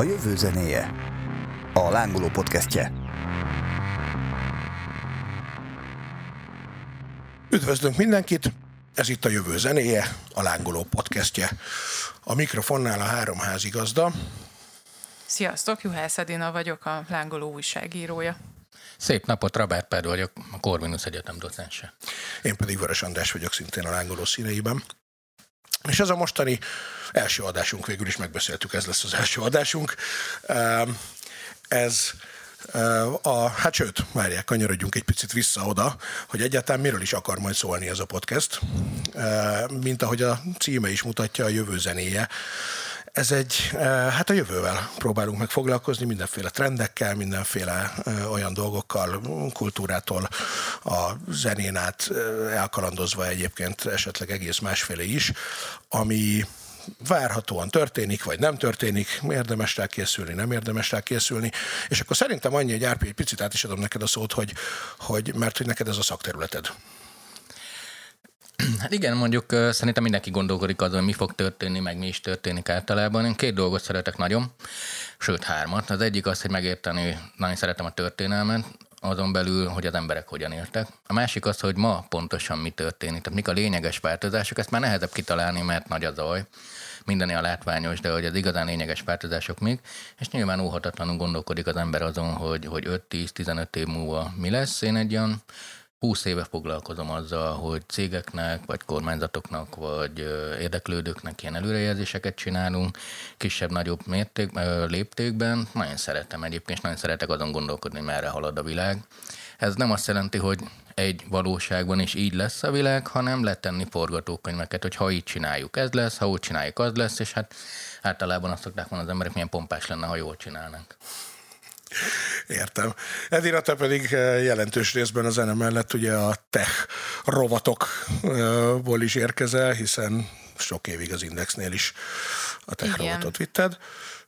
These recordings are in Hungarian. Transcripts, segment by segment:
A jövő zenéje. A lángoló podcastje. Üdvözlünk mindenkit! Ez itt a jövő zenéje, a lángoló podcastje. A mikrofonnál a három házigazda. Sziasztok, Juhász Edina vagyok, a lángoló újságírója. Szép napot, Robert Ped vagyok, a Corvinus Egyetem docense. Én pedig Vörös András vagyok, szintén a lángoló színeiben. És ez a mostani első adásunk, végül is megbeszéltük, ez lesz az első adásunk. Ehm, ez ehm, a, hát sőt, várják, kanyarodjunk egy picit vissza oda, hogy egyáltalán miről is akar majd szólni ez a podcast. Ehm, mint ahogy a címe is mutatja, a jövő zenéje. Ez egy, hát a jövővel próbálunk meg foglalkozni, mindenféle trendekkel, mindenféle olyan dolgokkal, kultúrától, a zenén át elkalandozva egyébként esetleg egész másféle is, ami várhatóan történik, vagy nem történik, érdemes rá készülni, nem érdemes rá készülni. És akkor szerintem annyi, hogy Árpi, egy picit át is adom neked a szót, hogy, hogy mert hogy neked ez a szakterületed. Hát igen, mondjuk szerintem mindenki gondolkodik azon, hogy mi fog történni, meg mi is történik általában. Én két dolgot szeretek nagyon, sőt hármat. Az egyik az, hogy megérteni, nagyon szeretem a történelmet, azon belül, hogy az emberek hogyan éltek. A másik az, hogy ma pontosan mi történik, tehát mik a lényeges változások, ezt már nehezebb kitalálni, mert nagy a zaj, mindeni a látványos, de hogy az igazán lényeges változások még, és nyilván óhatatlanul gondolkodik az ember azon, hogy, hogy 5-10-15 év múlva mi lesz. Én egy olyan 20 éve foglalkozom azzal, hogy cégeknek, vagy kormányzatoknak, vagy érdeklődőknek ilyen előrejelzéseket csinálunk, kisebb-nagyobb mérték, léptékben. Nagyon szeretem egyébként, és nagyon szeretek azon gondolkodni, merre halad a világ. Ez nem azt jelenti, hogy egy valóságban is így lesz a világ, hanem letenni forgatókönyveket, hogy ha így csináljuk, ez lesz, ha úgy csináljuk, az lesz, és hát általában azt szokták mondani az emberek, milyen pompás lenne, ha jól csinálnak. Értem. Edina, te pedig eh, jelentős részben a zene mellett ugye a tech rovatokból is érkezel, hiszen sok évig az Indexnél is a tech Igen. rovatot vitted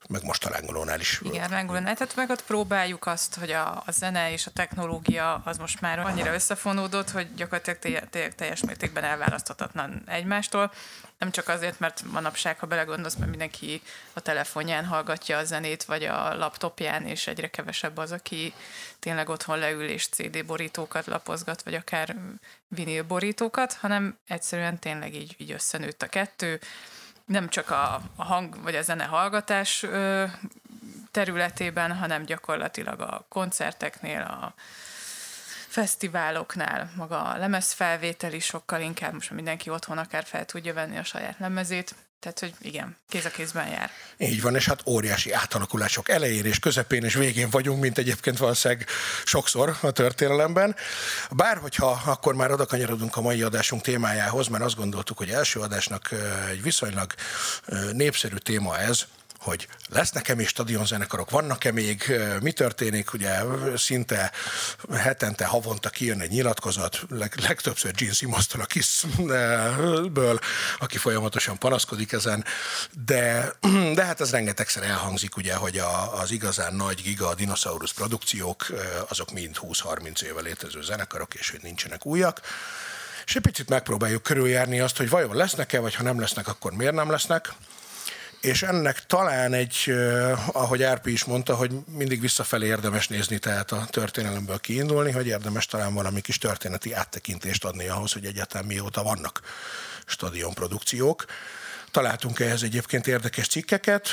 meg most a lángolónál is. Igen, lángolónál. Tehát meg ott próbáljuk azt, hogy a, a zene és a technológia az most már annyira összefonódott, hogy gyakorlatilag teljes mértékben elválaszthatatlan egymástól. Nem csak azért, mert manapság, ha belegondolsz, mert mindenki a telefonján hallgatja a zenét, vagy a laptopján, és egyre kevesebb az, aki tényleg otthon leül és CD borítókat lapozgat, vagy akár vinil borítókat, hanem egyszerűen tényleg így, így összenőtt a kettő nem csak a, a hang vagy a zene hallgatás területében, hanem gyakorlatilag a koncerteknél, a fesztiváloknál, maga a lemezfelvétel is sokkal inkább, most mindenki otthon akár fel tudja venni a saját lemezét, tehát, hogy igen, kéz a kézben jár. Így van, és hát óriási átalakulások elején és közepén és végén vagyunk, mint egyébként valószínűleg sokszor a történelemben. Bár, hogyha akkor már oda kanyarodunk a mai adásunk témájához, mert azt gondoltuk, hogy első adásnak egy viszonylag népszerű téma ez, hogy lesznek-e még stadionzenekarok, vannak-e még, mi történik, ugye szinte hetente, havonta kijön egy nyilatkozat, leg, legtöbbször Gene Simmons-tól a Kiss-ből, aki folyamatosan panaszkodik ezen, de, de hát ez rengetegszer elhangzik, ugye, hogy a, az igazán nagy giga dinoszaurusz produkciók, azok mind 20-30 éve létező zenekarok, és hogy nincsenek újak. És egy picit megpróbáljuk körüljárni azt, hogy vajon lesznek-e, vagy ha nem lesznek, akkor miért nem lesznek és ennek talán egy, ahogy Árpi is mondta, hogy mindig visszafelé érdemes nézni, tehát a történelemből kiindulni, hogy érdemes talán valami kis történeti áttekintést adni ahhoz, hogy egyáltalán mióta vannak stadionprodukciók. Találtunk ehhez egyébként érdekes cikkeket.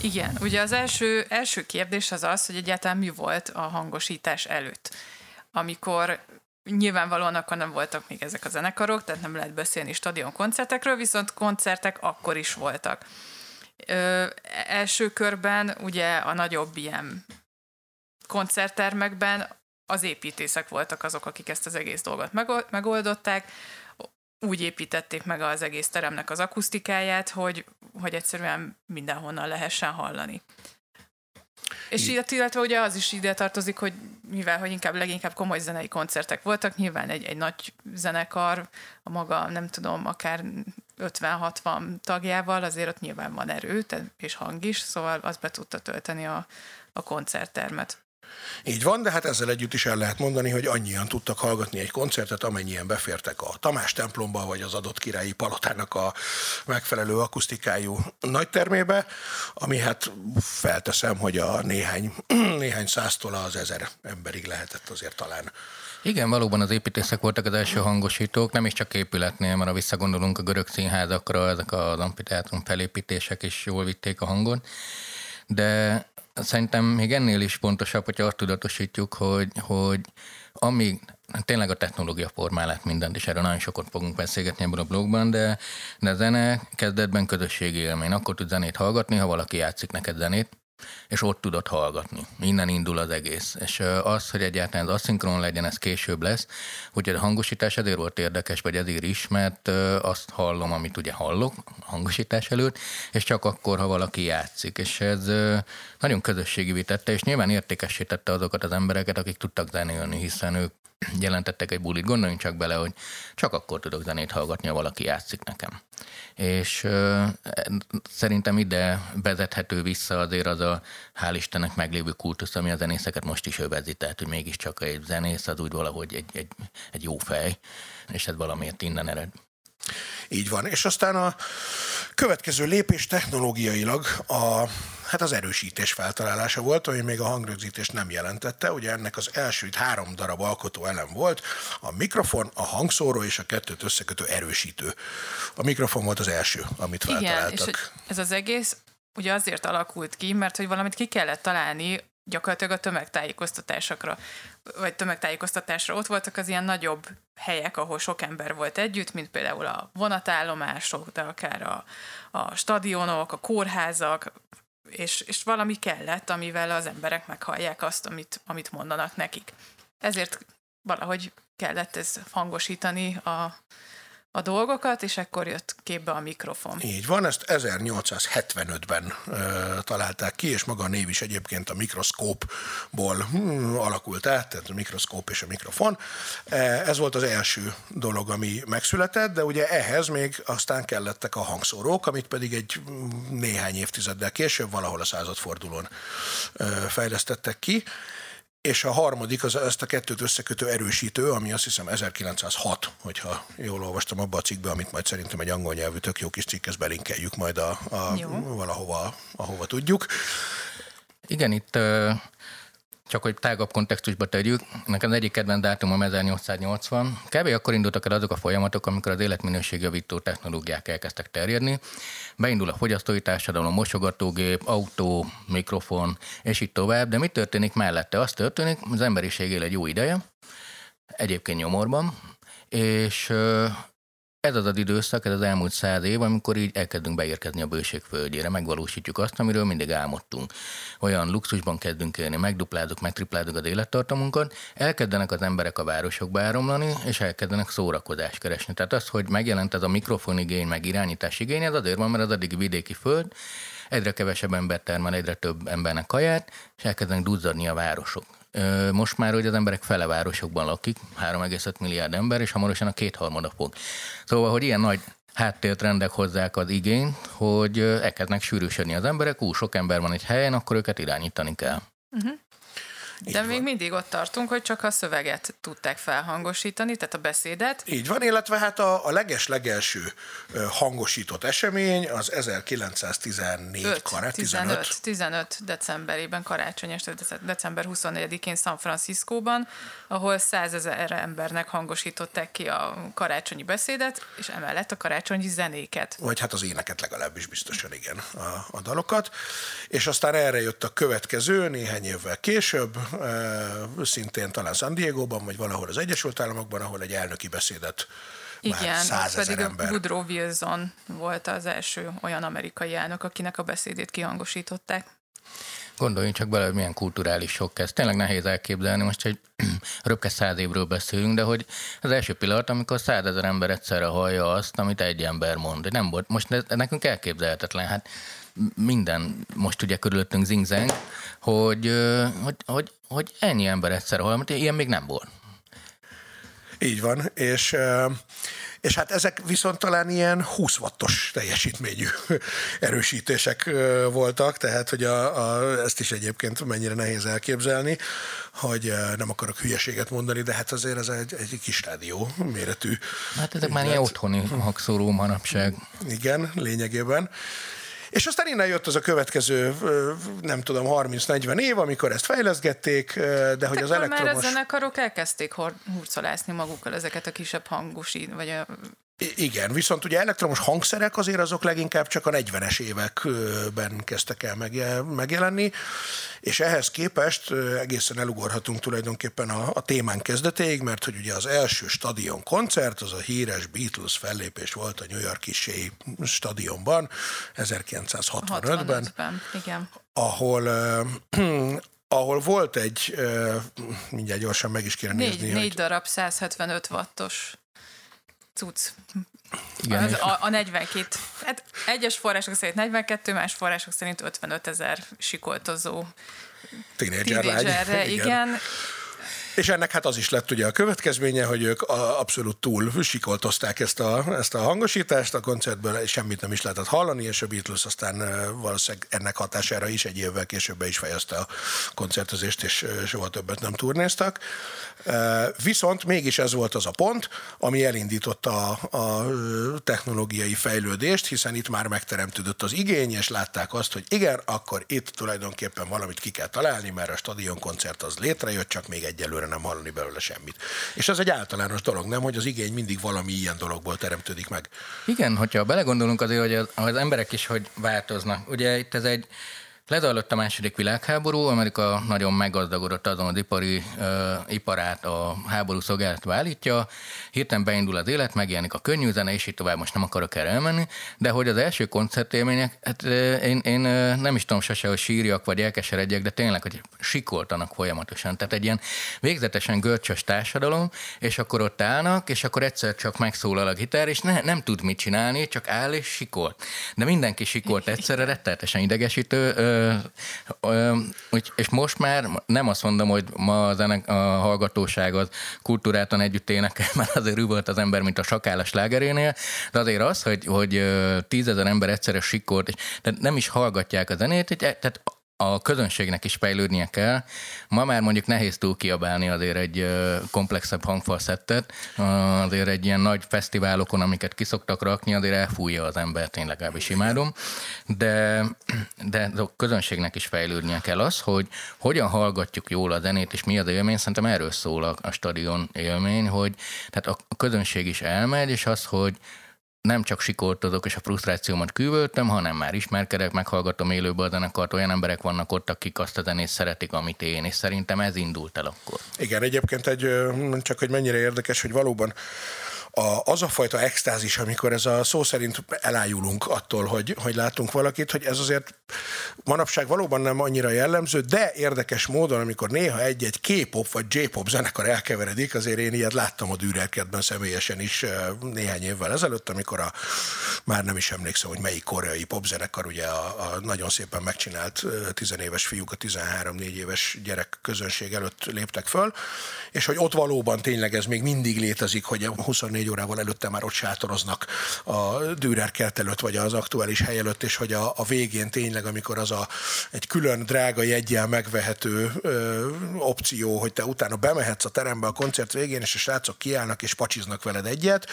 Igen, ugye az első, első kérdés az az, hogy egyáltalán mi volt a hangosítás előtt. Amikor Nyilvánvalóan akkor nem voltak még ezek a zenekarok, tehát nem lehet beszélni stadion koncertekről, viszont koncertek akkor is voltak. Ö, első körben ugye a nagyobb ilyen koncerttermekben az építészek voltak azok, akik ezt az egész dolgot megoldották. Úgy építették meg az egész teremnek az akusztikáját, hogy, hogy egyszerűen mindenhonnan lehessen hallani. És így, illetve ugye az is ide tartozik, hogy mivel hogy inkább leginkább komoly zenei koncertek voltak, nyilván egy, egy nagy zenekar, a maga, nem tudom, akár 50-60 tagjával, azért ott nyilván van erő és hang is, szóval az be tudta tölteni a, a koncerttermet. Így van, de hát ezzel együtt is el lehet mondani, hogy annyian tudtak hallgatni egy koncertet, amennyien befértek a Tamás templomba, vagy az adott királyi palotának a megfelelő akusztikájú nagytermébe, ami hát felteszem, hogy a néhány, néhány száztól az ezer emberig lehetett azért talán. Igen, valóban az építészek voltak az első hangosítók, nem is csak épületnél, mert ha visszagondolunk a görög színházakra, ezek az amfiteátrum felépítések is jól vitték a hangon. De szerintem még ennél is pontosabb, hogyha azt tudatosítjuk, hogy, hogy amíg tényleg a technológia formál mindent, és erről nagyon sokat fogunk beszélgetni ebben a blogban, de, de a zene kezdetben közösségi élmény. Akkor tud zenét hallgatni, ha valaki játszik neked zenét, és ott tudod hallgatni. Innen indul az egész. És az, hogy egyáltalán az aszinkron legyen, ez később lesz. Úgyhogy a hangosítás ezért volt érdekes, vagy ezért is, mert azt hallom, amit ugye hallok hangosítás előtt, és csak akkor, ha valaki játszik. És ez nagyon közösségi tette, és nyilván értékesítette azokat az embereket, akik tudtak zenélni, hiszen ők jelentettek egy bulit. Gondoljunk csak bele, hogy csak akkor tudok zenét hallgatni, ha valaki játszik nekem. És uh, szerintem ide vezethető vissza azért az a hál' Istennek meglévő kultusz, ami a zenészeket most is övezi, tehát hogy mégiscsak egy zenész az úgy valahogy egy, egy, egy jó fej, és ez valamiért innen ered. Így van. És aztán a következő lépés technológiailag a, hát az erősítés feltalálása volt, ami még a hangrögzítés nem jelentette. Ugye ennek az első három darab alkotó elem volt, a mikrofon, a hangszóró és a kettőt összekötő erősítő. A mikrofon volt az első, amit feltaláltak. Igen, és ez az egész ugye azért alakult ki, mert hogy valamit ki kellett találni gyakorlatilag a tömegtájékoztatásokra, vagy tömegtájékoztatásra. Ott voltak az ilyen nagyobb helyek, ahol sok ember volt együtt, mint például a vonatállomások, de akár a, a stadionok, a kórházak, és, és valami kellett, amivel az emberek meghallják azt, amit, amit mondanak nekik. Ezért valahogy kellett ez hangosítani a, a dolgokat, és akkor jött képbe a mikrofon. Így van, ezt 1875-ben ö, találták ki, és maga a név is egyébként a mikroszkópból hm, alakult át, tehát a mikroszkóp és a mikrofon. Ez volt az első dolog, ami megszületett, de ugye ehhez még aztán kellettek a hangszórók, amit pedig egy néhány évtizeddel később, valahol a századfordulón ö, fejlesztettek ki és a harmadik az ezt a kettőt összekötő erősítő, ami azt hiszem 1906, hogyha jól olvastam abba a cikkbe, amit majd szerintem egy angol nyelvű tök jó kis cikk, ezt belinkeljük majd a, a valahova, ahova tudjuk. Igen, itt csak hogy tágabb kontextusba tegyük, nekem az egyik kedvenc dátumom 1880. Kb. akkor indultak el azok a folyamatok, amikor az életminőségjavító technológiák elkezdtek terjedni. Beindul a fogyasztói társadalom, mosogatógép, autó, mikrofon, és így tovább. De mi történik mellette? Az történik, az emberiség él egy jó ideje, egyébként nyomorban, és ez az az időszak, ez az elmúlt száz év, amikor így elkezdünk beérkezni a bőség földjére, megvalósítjuk azt, amiről mindig álmodtunk. Olyan luxusban kezdünk élni, megduplázunk, megtriplázunk az élettartamunkat, elkezdenek az emberek a városokba áramlani, és elkezdenek szórakozást keresni. Tehát az, hogy megjelent ez a mikrofonigény, meg irányítás igény, ez azért van, mert az addig vidéki föld, egyre kevesebb ember termel, egyre több embernek kaját, és elkezdenek duzzadni a városok. Most már, hogy az emberek fele városokban lakik, 3,5 milliárd ember, és hamarosan a kétharmada fog. Szóval, hogy ilyen nagy háttértrendek hozzák az igényt, hogy elkezdnek sűrűsödni az emberek, ú, sok ember van egy helyen, akkor őket irányítani kell. Uh-huh. De Így még van. mindig ott tartunk, hogy csak a szöveget tudták felhangosítani, tehát a beszédet. Így van, illetve hát a, a leges-legelső hangosított esemény az 1914 5, karát, 15. 15. 15 decemberében, karácsony este, december 24-én San Franciscóban, ahol százezer embernek hangosították ki a karácsonyi beszédet, és emellett a karácsonyi zenéket. Vagy hát az éneket legalábbis biztosan igen, a, a dalokat. És aztán erre jött a következő, néhány évvel később, szintén talán San Diego-ban, vagy valahol az Egyesült Államokban, ahol egy elnöki beszédet igen, az pedig ember. Woodrow Wilson volt az első olyan amerikai elnök, akinek a beszédét kihangosították. Gondoljunk csak bele, hogy milyen kulturális sok ez. Tényleg nehéz elképzelni, most egy röpke száz évről beszélünk, de hogy az első pillanat, amikor százezer ember egyszerre hallja azt, amit egy ember mond. Nem volt, most ez, nekünk elképzelhetetlen. Hát minden most ugye körülöttünk zingzeng, hogy, hogy, hogy, hogy ennyi ember egyszerre hall, ilyen még nem volt. Így van, és és hát ezek viszont talán ilyen 20 wattos teljesítményű erősítések voltak, tehát hogy a, a, ezt is egyébként mennyire nehéz elképzelni, hogy nem akarok hülyeséget mondani, de hát azért ez egy, egy kis rádió méretű. Hát ezek már ilyen otthoni hangszóró manapság. Igen, lényegében. És aztán innen jött az a következő, nem tudom, 30-40 év, amikor ezt fejleszgették, de hogy az elektromos... már a zenekarok elkezdték hurcolászni magukkal ezeket a kisebb hangosít, vagy a igen, viszont ugye elektromos hangszerek azért azok leginkább csak a 40-es években kezdtek el megjelenni, és ehhez képest egészen elugorhatunk tulajdonképpen a, a témán kezdetéig, mert hogy ugye az első stadion koncert, az a híres Beatles fellépés volt a New York Shea stadionban 1965-ben, 65-ben, igen. ahol ahol volt egy, mindjárt gyorsan meg is kéne négy, nézni. Négy hogy... darab 175 wattos cucc. Igen, az, a, a 42, hát egyes források szerint 42, más források szerint 55 ezer sikoltozó tínédzser lány. igen. igen. És ennek hát az is lett ugye a következménye, hogy ők abszolút túl sikoltozták ezt a, ezt a hangosítást, a koncertből semmit nem is lehetett hallani, és a Beatles aztán valószínűleg ennek hatására is egy évvel később be is fejezte a koncertezést, és soha többet nem turnéztak. Viszont mégis ez volt az a pont, ami elindította a, a technológiai fejlődést, hiszen itt már megteremtődött az igény, és látták azt, hogy igen, akkor itt tulajdonképpen valamit ki kell találni, mert a stadionkoncert az létrejött, csak még egyelőre egyelőre nem hallani belőle semmit. És ez egy általános dolog, nem, hogy az igény mindig valami ilyen dologból teremtődik meg. Igen, hogyha belegondolunk azért, hogy az, az emberek is hogy változnak. Ugye itt ez egy Lezajlott a második világháború, Amerika nagyon meggazdagodott azon az ipari uh, iparát a háború szolgálatba állítja, hirtelen beindul az élet, megjelenik a könnyű zene, és így tovább most nem akarok erre elmenni, de hogy az első koncertélmények, hát én, én nem is tudom sose, hogy sírjak vagy elkeseredjek, de tényleg, hogy sikoltanak folyamatosan. Tehát egy ilyen végzetesen görcsös társadalom, és akkor ott állnak, és akkor egyszer csak megszólal a gitár, és ne, nem tud mit csinálni, csak áll és sikolt. De mindenki sikolt egyszerre, rettenetesen idegesítő, és most már nem azt mondom, hogy ma a, zenek, a hallgatóság az kultúrátan együtt énekel, mert azért volt az ember, mint a sakállas lágerénél, de azért az, hogy, hogy tízezer ember egyszerre sikolt, és tehát nem is hallgatják a zenét, tehát a közönségnek is fejlődnie kell. Ma már mondjuk nehéz túl kiabálni azért egy komplexebb hangfalszettet, azért egy ilyen nagy fesztiválokon, amiket kiszoktak rakni, azért elfújja az embert, én legalábbis imádom, de, de a közönségnek is fejlődnie kell az, hogy hogyan hallgatjuk jól a zenét, és mi az élmény, szerintem erről szól a, a stadion élmény, hogy tehát a közönség is elmegy, és az, hogy nem csak sikoltozok és a frusztrációmat küvöltöm, hanem már ismerkedek, meghallgatom élőben a zenekart, olyan emberek vannak ott, akik azt a zenét szeretik, amit én, és szerintem ez indult el akkor. Igen, egyébként egy, csak hogy mennyire érdekes, hogy valóban a, az a fajta extázis, amikor ez a szó szerint elájulunk attól, hogy, hogy látunk valakit, hogy ez azért manapság valóban nem annyira jellemző, de érdekes módon, amikor néha egy-egy K-pop vagy J-pop zenekar elkeveredik, azért én ilyet láttam a Dürerkertben személyesen is néhány évvel ezelőtt, amikor a, már nem is emlékszem, hogy melyik koreai popzenekar, ugye a, a nagyon szépen megcsinált tizenéves fiúk a 13-4 éves gyerek közönség előtt léptek föl, és hogy ott valóban tényleg ez még mindig létezik, hogy 24 24 órával előtte már ott sátoroznak a Dürer kert előtt, vagy az aktuális hely előtt, és hogy a, a végén tényleg, amikor az a egy külön drága jegyel megvehető ö, opció, hogy te utána bemehetsz a terembe a koncert végén, és a srácok kiállnak és pacsiznak veled egyet,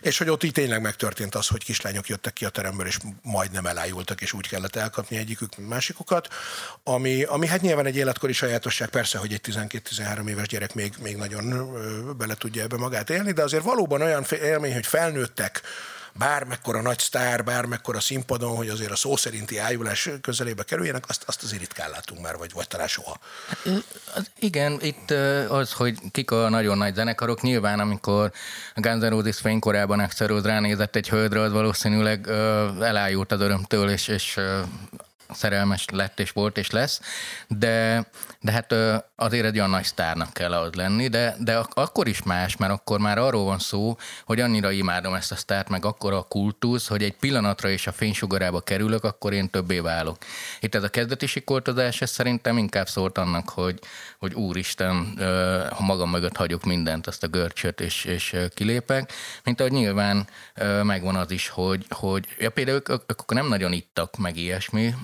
és hogy ott így tényleg megtörtént az, hogy kislányok jöttek ki a teremből, és majdnem elájultak, és úgy kellett elkapni egyikük, másikukat, ami, ami hát nyilván egy életkori sajátosság, persze, hogy egy 12-13 éves gyerek még, még nagyon bele tudja ebbe magát élni, de azért valóban olyan élmény, hogy felnőttek, bármekkora nagy sztár, bármekkora színpadon, hogy azért a szó szerinti ájulás közelébe kerüljenek, azt, azt azért ritkán látunk már, vagy, vagy talán soha. Hát, igen, itt az, hogy kik a nagyon nagy zenekarok, nyilván amikor a Guns N' Roses fénykorában Axel ránézett egy hölgyre, az valószínűleg elájult az örömtől, és, és szerelmes lett és volt és lesz, de, de hát azért egy olyan nagy sztárnak kell az lenni, de, de akkor is más, mert akkor már arról van szó, hogy annyira imádom ezt a sztárt, meg akkor a kultusz, hogy egy pillanatra is a fénysugarába kerülök, akkor én többé válok. Itt ez a kezdeti sikoltozás, ez szerintem inkább szólt annak, hogy, hogy úristen, ha magam mögött hagyok mindent, azt a görcsöt, és, és kilépek, mint ahogy nyilván megvan az is, hogy, hogy ja, például ők, ők, ők nem nagyon ittak, meg ilyesmi,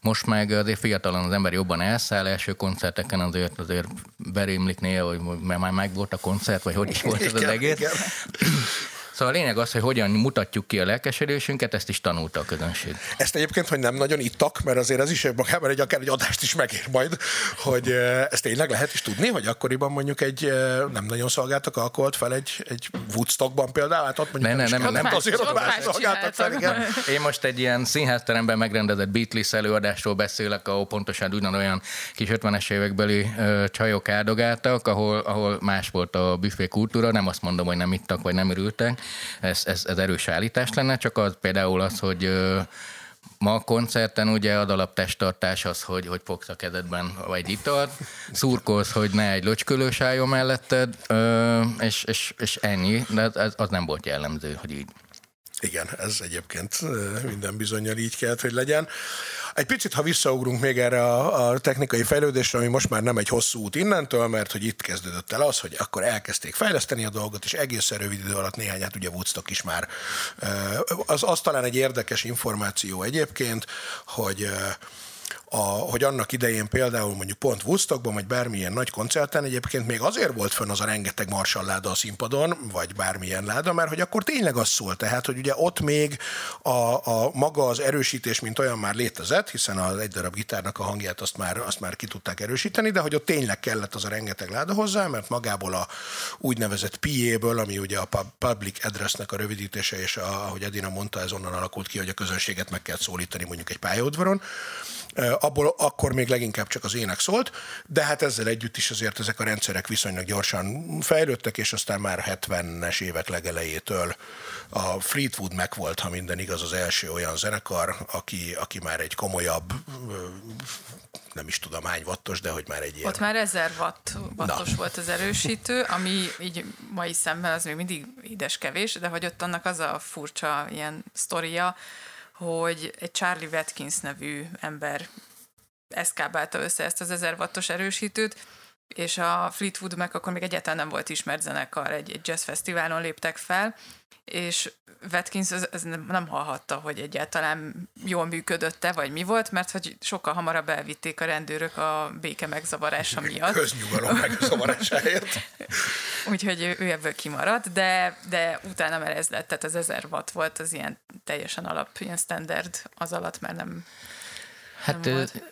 most meg azért fiatalon az ember jobban elszáll, első koncerteken azért, azért berémlik néha, hogy már meg volt a koncert, vagy hogy is volt ez az egész. Szóval a lényeg az, hogy hogyan mutatjuk ki a lelkesedésünket, ezt is tanulta a közönség. Ezt egyébként, hogy nem nagyon ittak, mert azért ez is magában egy akár egy adást is megér majd, hogy ezt tényleg lehet is tudni, hogy akkoriban mondjuk egy nem nagyon szolgáltak alkoholt fel egy, egy Woodstockban például, hát ott mondjuk ne, nem, nem, nem, nem, azért ott más szolgáltak fel, igen. Én most egy ilyen színházteremben megrendezett Beatles előadásról beszélek, ahol pontosan ugyanolyan kis 50-es évekbeli csajok áldogáltak, ahol, ahol más volt a büfé kultúra, nem azt mondom, hogy nem ittak, vagy nem örültek, ez, ez, ez erős állítás lenne, csak az például az, hogy Ma a koncerten ugye ad alaptesttartás az, hogy, hogy fogsz a kezedben vagy italt, szurkolsz, hogy ne egy löcskölős álljon melletted, és, és, és ennyi, de az, az nem volt jellemző, hogy így. Igen, ez egyébként minden bizonyal így kellett, hogy legyen. Egy picit, ha visszaugrunk még erre a, a technikai fejlődésre, ami most már nem egy hosszú út innentől, mert hogy itt kezdődött el az, hogy akkor elkezdték fejleszteni a dolgot, és egészen rövid idő alatt néhányat ugye Woodstock is már. Az, az talán egy érdekes információ egyébként, hogy a, hogy annak idején például mondjuk pont Woodstockban, vagy bármilyen nagy koncerten egyébként még azért volt fönn az a rengeteg láda a színpadon, vagy bármilyen láda, mert hogy akkor tényleg az szól, tehát hogy ugye ott még a, a maga az erősítés, mint olyan már létezett, hiszen az egy darab gitárnak a hangját azt már, azt már ki tudták erősíteni, de hogy ott tényleg kellett az a rengeteg láda hozzá, mert magából a úgynevezett PA-ből, ami ugye a Public Addressnek a rövidítése, és a, ahogy Edina mondta, ez onnan alakult ki, hogy a közönséget meg kell szólítani mondjuk egy pályaudvaron, abból akkor még leginkább csak az ének szólt, de hát ezzel együtt is azért ezek a rendszerek viszonylag gyorsan fejlődtek, és aztán már 70-es évek legelejétől a Fleetwood meg volt, ha minden igaz, az első olyan zenekar, aki, aki már egy komolyabb nem is tudom hány wattos, de hogy már egy ilyen... Ott már 1000 watt, wattos Na. volt az erősítő, ami így mai szemmel az még mindig édes kevés, de hogy ott annak az a furcsa ilyen sztoria, hogy egy Charlie Watkins nevű ember eszkábálta össze ezt az 1000 wattos erősítőt, és a Fleetwood meg akkor még egyáltalán nem volt ismert zenekar, egy, egy jazz fesztiválon léptek fel, és Watkins ez, ez nem, nem hallhatta, hogy egyáltalán jól működött-e, vagy mi volt, mert hogy sokkal hamarabb elvitték a rendőrök a béke megzavarása miatt. Köznyugalom megzavarásáért. Úgyhogy ő, ő ebből kimaradt, de, de utána már ez lett, tehát az 1000 watt volt az ilyen teljesen alap, ilyen standard az alatt, mert nem Hát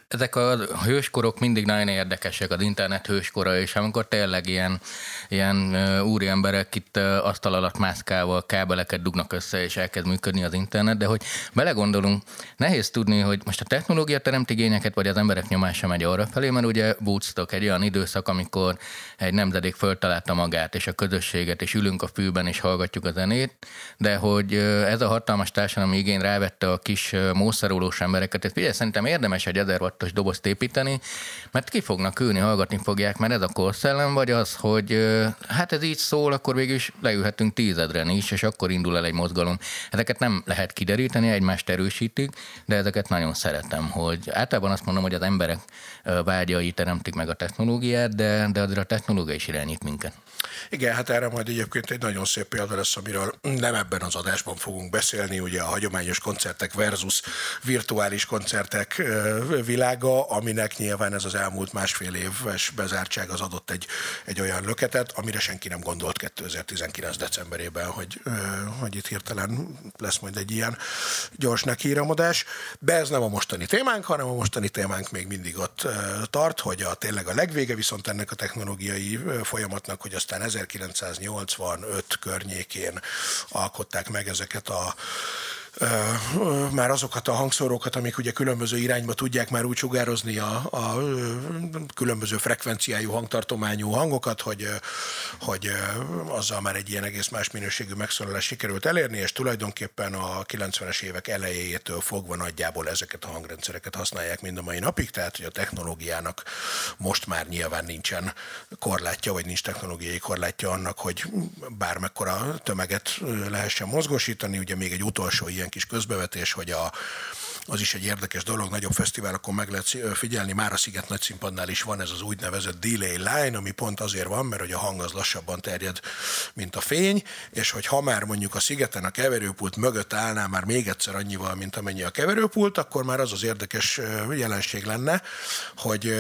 ezek a hőskorok mindig nagyon érdekesek, az internet hőskora, és amikor tényleg ilyen, ilyen úri emberek itt asztal alatt mászkával kábeleket dugnak össze, és elkezd működni az internet, de hogy belegondolunk, nehéz tudni, hogy most a technológia teremt igényeket, vagy az emberek nyomása megy arra felé, mert ugye Woodstock egy olyan időszak, amikor egy nemzedék föltalálta magát és a közösséget, és ülünk a fűben, és hallgatjuk a zenét, de hogy ez a hatalmas társadalmi igény rávette a kis mószerolós embereket, ez figyelj, szerintem érdemes egy 1000 wattos dobozt építeni, mert ki fognak ülni, hallgatni fogják, mert ez a korszellem, vagy az, hogy hát ez így szól, akkor végül is leülhetünk tízedren is, és akkor indul el egy mozgalom. Ezeket nem lehet kideríteni, egymást erősítik, de ezeket nagyon szeretem, hogy általában azt mondom, hogy az emberek vágyai teremtik meg a technológiát, de, de azért a technológia is irányít minket. Igen, hát erre majd egyébként egy nagyon szép példa lesz, amiről nem ebben az adásban fogunk beszélni, ugye a hagyományos koncertek versus virtuális koncertek világa, aminek nyilván ez az elmúlt másfél éves bezártság az adott egy, egy olyan löketet, amire senki nem gondolt 2019. decemberében, hogy, hogy itt hirtelen lesz majd egy ilyen gyors nekiíramodás. De ez nem a mostani témánk, hanem a mostani témánk még mindig ott tart, hogy a tényleg a legvége viszont ennek a technológiai folyamatnak, hogy aztán 1985 környékén alkották meg ezeket a már azokat a hangszórókat, amik ugye különböző irányba tudják már úgy sugározni a, a különböző frekvenciájú hangtartományú hangokat, hogy, hogy azzal már egy ilyen egész más minőségű megszólalást sikerült elérni, és tulajdonképpen a 90-es évek elejétől fogva nagyjából ezeket a hangrendszereket használják mind a mai napig, tehát hogy a technológiának most már nyilván nincsen korlátja, vagy nincs technológiai korlátja annak, hogy bármekkora tömeget lehessen mozgósítani. Ugye még egy utolsó ilyen kis közbevetés, hogy a, az is egy érdekes dolog, nagyobb fesztiválokon meg lehet figyelni, már a Sziget nagy színpadnál is van ez az úgynevezett delay line, ami pont azért van, mert hogy a hang az lassabban terjed, mint a fény, és hogy ha már mondjuk a Szigeten a keverőpult mögött állná már még egyszer annyival, mint amennyi a keverőpult, akkor már az az érdekes jelenség lenne, hogy,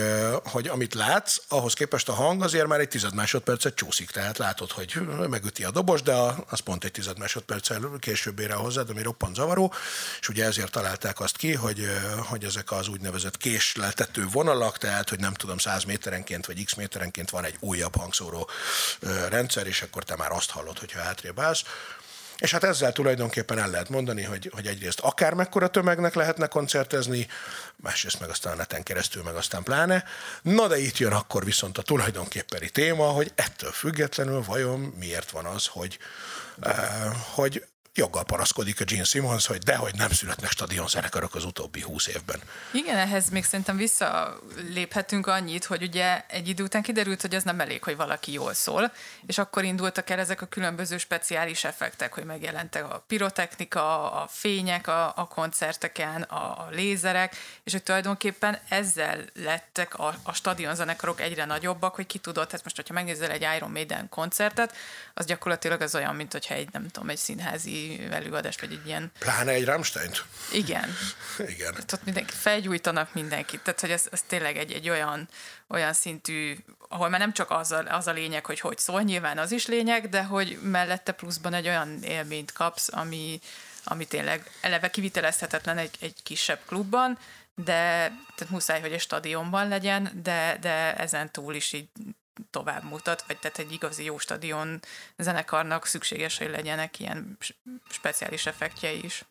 hogy amit látsz, ahhoz képest a hang azért már egy tized másodpercet csúszik, tehát látod, hogy megüti a dobos, de az pont egy tized másodperccel később ér hozzád, ami roppant zavaró, és ugye ezért találták azt azt ki, hogy, hogy ezek az úgynevezett késleltető vonalak, tehát hogy nem tudom, 100 méterenként vagy x méterenként van egy újabb hangszóró rendszer, és akkor te már azt hallod, hogyha hátrébb állsz. És hát ezzel tulajdonképpen el lehet mondani, hogy, hogy egyrészt akármekkora tömegnek lehetne koncertezni, másrészt meg aztán a neten keresztül, meg aztán pláne. Na de itt jön akkor viszont a tulajdonképpeni téma, hogy ettől függetlenül vajon miért van az, hogy, hogy joggal paraszkodik a Gene Simmons, hogy dehogy nem születnek stadionzenekarok az utóbbi húsz évben. Igen, ehhez még szerintem visszaléphetünk annyit, hogy ugye egy idő után kiderült, hogy ez nem elég, hogy valaki jól szól, és akkor indultak el ezek a különböző speciális effektek, hogy megjelentek a pirotechnika, a fények a, a koncerteken, a, a lézerek, és hogy tulajdonképpen ezzel lettek a, a stadionzenekarok egyre nagyobbak, hogy ki tudott, hát most, hogyha megnézel egy Iron Maiden koncertet, az gyakorlatilag az olyan, mint hogyha egy, nem tudom, egy színházi előadást, vagy egy ilyen... Pláne egy rammstein Igen. Igen. Tehát ott mindenki, felgyújtanak mindenkit. Tehát, hogy ez, ez tényleg egy, egy olyan, olyan szintű, ahol már nem csak az a, az a lényeg, hogy hogy szól, nyilván az is lényeg, de hogy mellette pluszban egy olyan élményt kapsz, ami, ami tényleg eleve kivitelezhetetlen egy, egy kisebb klubban, de tehát muszáj, hogy egy stadionban legyen, de, de ezen túl is így tovább mutat, vagy tehát egy igazi jó stadion zenekarnak szükséges, hogy legyenek ilyen speciális effektjei is.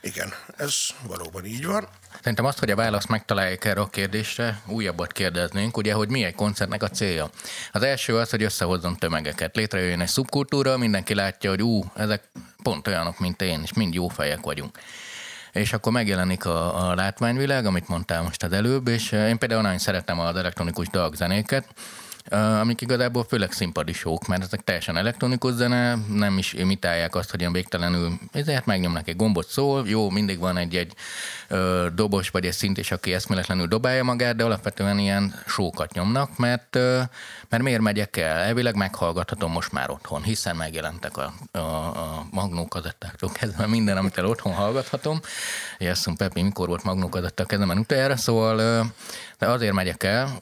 Igen, ez valóban így van. Szerintem azt, hogy a választ megtalálják erre a kérdésre, újabbat kérdeznénk, ugye, hogy mi egy koncertnek a célja. Az első az, hogy összehozzon tömegeket. Létrejöjjön egy szubkultúra, mindenki látja, hogy ú, ezek pont olyanok, mint én, és mind jó fejek vagyunk és akkor megjelenik a, a látványvilág, amit mondtál most az előbb, és én például nagyon szeretem az elektronikus dalzenéket, amik igazából főleg színpadi sók, mert ezek teljesen elektronikus zene, nem is imitálják azt, hogy ilyen végtelenül, ezért megnyomnak egy gombot szól, jó, mindig van egy-egy ö, dobos vagy egy szint, és aki eszméletlenül dobálja magát, de alapvetően ilyen sókat nyomnak, mert, mert miért megyek el? Elvileg meghallgathatom most már otthon, hiszen megjelentek a, a, a magnókazettáktól kezdve minden, amit el otthon hallgathatom. Jesszum Pepi, mikor volt magnókazetta a kezemen utoljára, szóval de azért megyek el,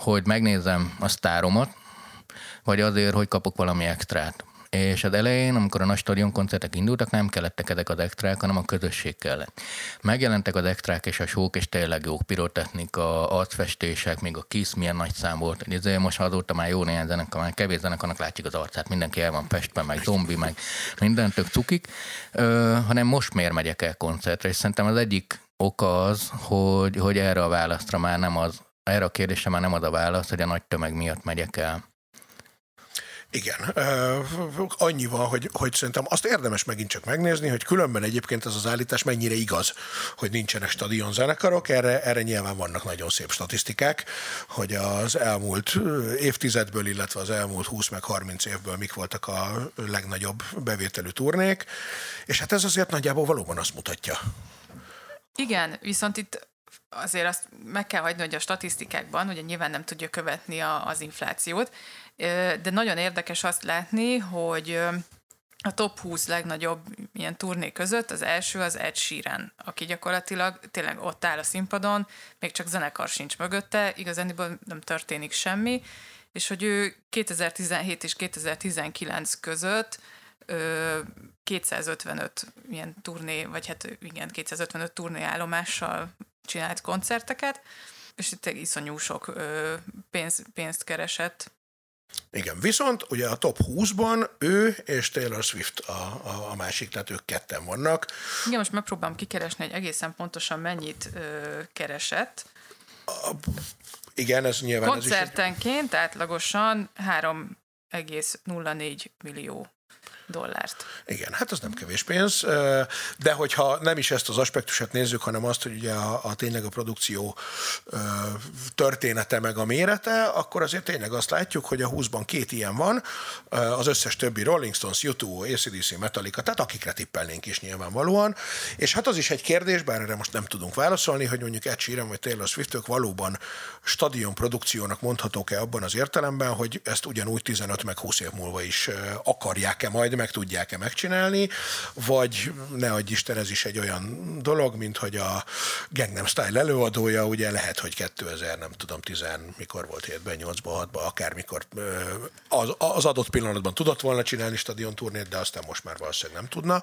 hogy megnézem a sztáromat, vagy azért, hogy kapok valami extrát. És az elején, amikor a nagy stadion koncertek indultak, nem kellettek ezek az extrák, hanem a közösség kellett. Megjelentek az extrák és a sók, és tényleg jók pirotechnika, arcfestések, még a KISZ milyen nagy szám volt. Ezért most azóta már jó néhány zenekar, már kevés zenekarnak látjuk az arcát, mindenki el van festve, meg zombi, meg minden tök cukik, ö, hanem most miért megyek el koncertre, és szerintem az egyik oka az, hogy, hogy erre a választra már nem az erre a kérdésre már nem ad a válasz, hogy a nagy tömeg miatt megyek el. Igen, annyi van, hogy, hogy szerintem azt érdemes megint csak megnézni, hogy különben egyébként ez az állítás mennyire igaz, hogy nincsenek stadion zenekarok, erre, erre nyilván vannak nagyon szép statisztikák, hogy az elmúlt évtizedből, illetve az elmúlt 20 meg 30 évből mik voltak a legnagyobb bevételű turnék, és hát ez azért nagyjából valóban azt mutatja. Igen, viszont itt azért azt meg kell hagyni, hogy a statisztikákban, ugye nyilván nem tudja követni a, az inflációt, de nagyon érdekes azt látni, hogy a top 20 legnagyobb ilyen turné között az első az Ed Sheeran, aki gyakorlatilag tényleg ott áll a színpadon, még csak zenekar sincs mögötte, igazániból nem történik semmi, és hogy ő 2017 és 2019 között 255 ilyen turné, vagy hát igen, 255 turné állomással csinált koncerteket, és itt iszonyú sok ö, pénz, pénzt keresett. Igen, viszont ugye a top 20-ban ő és Taylor Swift a, a, a másik, tehát ők ketten vannak. Igen, most megpróbálom kikeresni, hogy egészen pontosan mennyit ö, keresett. A, igen, ez nyilván Koncertenként ez is átlagosan 3,04 millió dollárt. Igen, hát az nem kevés pénz, de hogyha nem is ezt az aspektusát nézzük, hanem azt, hogy ugye a, a tényleg a produkció története meg a mérete, akkor azért tényleg azt látjuk, hogy a 20-ban két ilyen van, az összes többi Rolling Stones, U2, ACDC, Metallica, tehát akikre tippelnénk is nyilvánvalóan. És hát az is egy kérdés, bár erre most nem tudunk válaszolni, hogy mondjuk Ed Sheeran vagy Taylor Swift valóban stadion produkciónak mondhatók-e abban az értelemben, hogy ezt ugyanúgy 15 meg 20 év múlva is akarják-e majd meg tudják-e megcsinálni, vagy ne adj Isten, ez is egy olyan dolog, mint hogy a Gangnam Style előadója, ugye lehet, hogy 2000, nem tudom, 10, mikor volt 7-ben, 8-ban, 6-ban, akármikor az, az adott pillanatban tudott volna csinálni stadion turnét, de aztán most már valószínűleg nem tudna.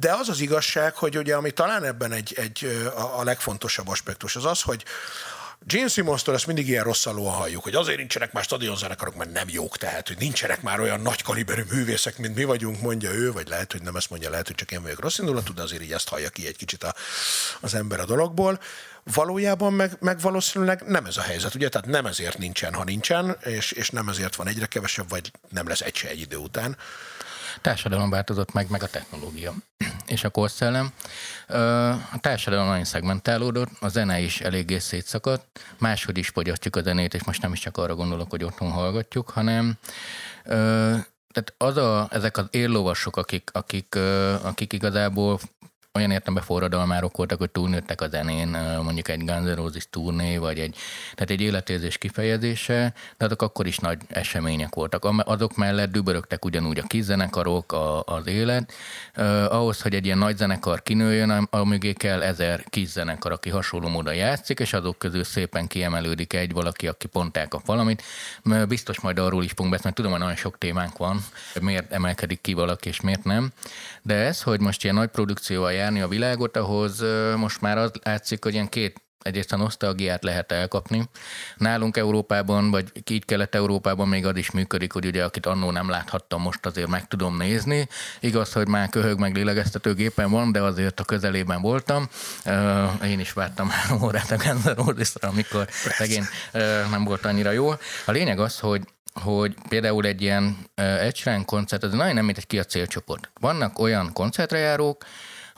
De az az igazság, hogy ugye ami talán ebben egy, egy a, legfontosabb aspektus az az, hogy Gene Simmons-tól ezt mindig ilyen rosszalóan halljuk, hogy azért nincsenek már stadionzenekarok, mert nem jók, tehát hogy nincsenek már olyan nagy kaliberű művészek, mint mi vagyunk, mondja ő, vagy lehet, hogy nem ezt mondja, lehet, hogy csak én vagyok rossz indulatú, de azért így ezt hallja ki egy kicsit a, az ember a dologból. Valójában meg, meg valószínűleg nem ez a helyzet, ugye? Tehát nem ezért nincsen, ha nincsen, és, és nem ezért van egyre kevesebb, vagy nem lesz egy se egy idő után társadalom változott meg, meg a technológia és a korszellem. A társadalom nagyon szegmentálódott, a zene is eléggé szétszakadt, máshogy is fogyasztjuk a zenét, és most nem is csak arra gondolok, hogy otthon hallgatjuk, hanem tehát az a, ezek az éllovasok, akik, akik, akik igazából olyan értemben forradalmárok voltak, hogy túlnőttek a zenén, mondjuk egy Guns turné, vagy egy, tehát egy életérzés kifejezése, azok akkor is nagy események voltak. Azok mellett dübörögtek ugyanúgy a kizzenekarok, a, az élet. Uh, ahhoz, hogy egy ilyen nagy zenekar kinőjön, amíg kell ezer kizzenekar, aki hasonló módon játszik, és azok közül szépen kiemelődik egy valaki, aki pont elkap valamit. Biztos majd arról is fogunk beszélni, mert tudom, hogy nagyon sok témánk van, miért emelkedik ki valaki, és miért nem. De ez, hogy most ilyen nagy produkcióval járni a világot, ahhoz most már az látszik, hogy ilyen két egyrészt a nosztalgiát lehet elkapni. Nálunk Európában, vagy így Kelet-Európában még az is működik, hogy ugye akit annó nem láthattam, most azért meg tudom nézni. Igaz, hogy már köhög meg lélegeztetőgépen van, de azért a közelében voltam. Én is vártam három órát a Guns amikor szegény nem volt annyira jó. A lényeg az, hogy hogy például egy ilyen egy koncert, az nagyon nem mint egy ki a célcsoport. Vannak olyan koncertre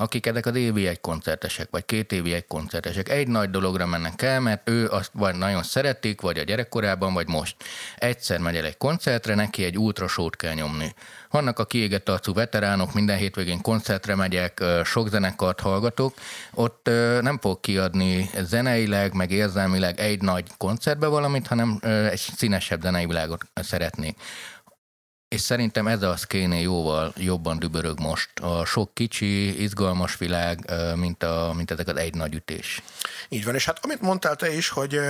akik ezek az évi egy koncertesek, vagy két évi egy koncertesek. Egy nagy dologra mennek el, mert ő azt vagy nagyon szeretik, vagy a gyerekkorában, vagy most. Egyszer megy el egy koncertre, neki egy ultrasót kell nyomni. Vannak a kiégett arcú veteránok, minden hétvégén koncertre megyek, sok zenekart hallgatok, ott nem fog kiadni zeneileg, meg érzelmileg egy nagy koncertbe valamit, hanem egy színesebb zenei világot szeretnék. És szerintem ez az kéne jóval jobban dübörög most. A sok kicsi, izgalmas világ, mint, a, mint ezek az egy nagy ütés. Így van, és hát amit mondtál te is, hogy,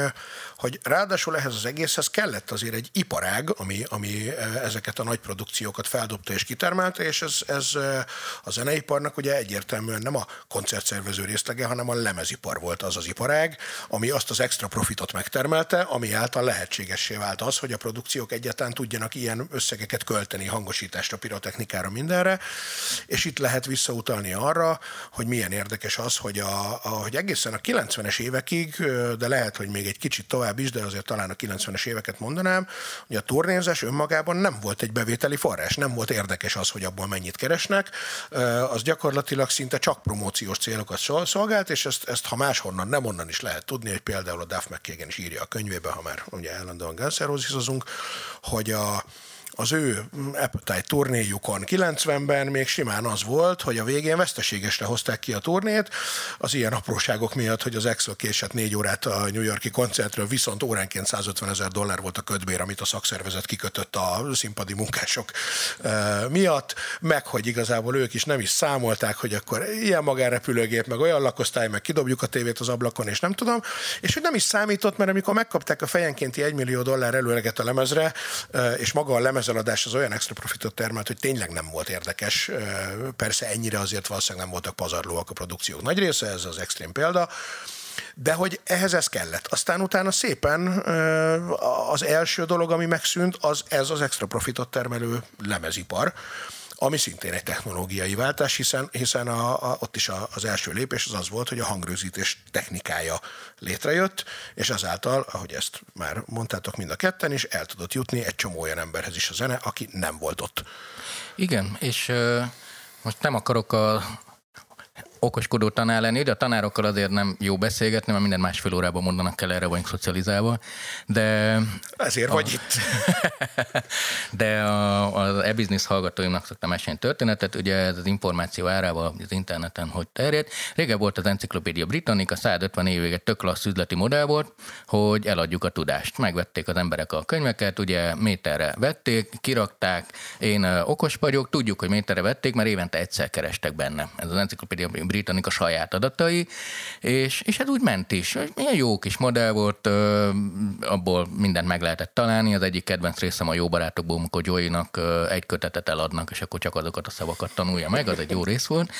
hogy ráadásul ehhez az egészhez kellett azért egy iparág, ami, ami ezeket a nagy produkciókat feldobta és kitermelte, és ez, ez a zeneiparnak ugye egyértelműen nem a koncertszervező részlege, hanem a lemezipar volt az az iparág, ami azt az extra profitot megtermelte, ami által lehetségessé vált az, hogy a produkciók egyáltalán tudjanak ilyen összegeket költeni hangosításra, pirotechnikára, mindenre, és itt lehet visszautalni arra, hogy milyen érdekes az, hogy, a, a, hogy egészen a 90-es évekig, de lehet, hogy még egy kicsit tovább is, de azért talán a 90-es éveket mondanám, hogy a turnézás önmagában nem volt egy bevételi forrás, nem volt érdekes az, hogy abból mennyit keresnek, az gyakorlatilag szinte csak promóciós célokat szolgált, és ezt, ezt ha máshonnan, nem onnan is lehet tudni, hogy például a Duff McKagan is írja a könyvében, ha már ugye állandóan Guns hogy a, az ő Appetite turnéjukon 90-ben még simán az volt, hogy a végén veszteségesre hozták ki a turnét, az ilyen apróságok miatt, hogy az Exo késett négy órát a New Yorki koncertről, viszont óránként 150 ezer dollár volt a ködbér, amit a szakszervezet kikötött a színpadi munkások miatt, meg hogy igazából ők is nem is számolták, hogy akkor ilyen magánrepülőgép, meg olyan lakosztály, meg kidobjuk a tévét az ablakon, és nem tudom, és hogy nem is számított, mert amikor megkapták a fejenkénti 1 millió dollár előleget a lemezre, és maga a lemez közeladás az olyan extra profitot termelt, hogy tényleg nem volt érdekes. Persze ennyire azért valószínűleg nem voltak pazarlóak a produkciók nagy része, ez az extrém példa. De hogy ehhez ez kellett. Aztán utána szépen az első dolog, ami megszűnt, az ez az extra profitot termelő lemezipar, ami szintén egy technológiai váltás, hiszen, hiszen a, a, ott is a, az első lépés az az volt, hogy a hangrőzítés technikája létrejött, és azáltal, ahogy ezt már mondtátok mind a ketten is, el tudott jutni egy csomó olyan emberhez is a zene, aki nem volt ott. Igen, és uh, most nem akarok a okoskodó tanár lenni, de a tanárokkal azért nem jó beszélgetni, mert minden másfél órában mondanak el, erre vagyunk szocializálva. De... Ezért a, vagy itt. de a, az e-business hallgatóimnak szoktam mesélni történetet, ugye ez az információ árával az interneten hogy terjed. Régen volt az Encyclopedia Britannica, 150 évig egy tök klassz üzleti modell volt, hogy eladjuk a tudást. Megvették az emberek a könyveket, ugye méterre vették, kirakták, én okos vagyok, tudjuk, hogy méterre vették, mert évente egyszer kerestek benne. Ez az Encyclopedia Britannica saját adatai, és, és ez úgy ment is. Milyen jó kis modell volt, abból mindent meg lehetett találni. Az egyik kedvenc részem a jó barátokból, amikor Joey-nak egy kötetet eladnak, és akkor csak azokat a szavakat tanulja meg, az egy jó rész volt.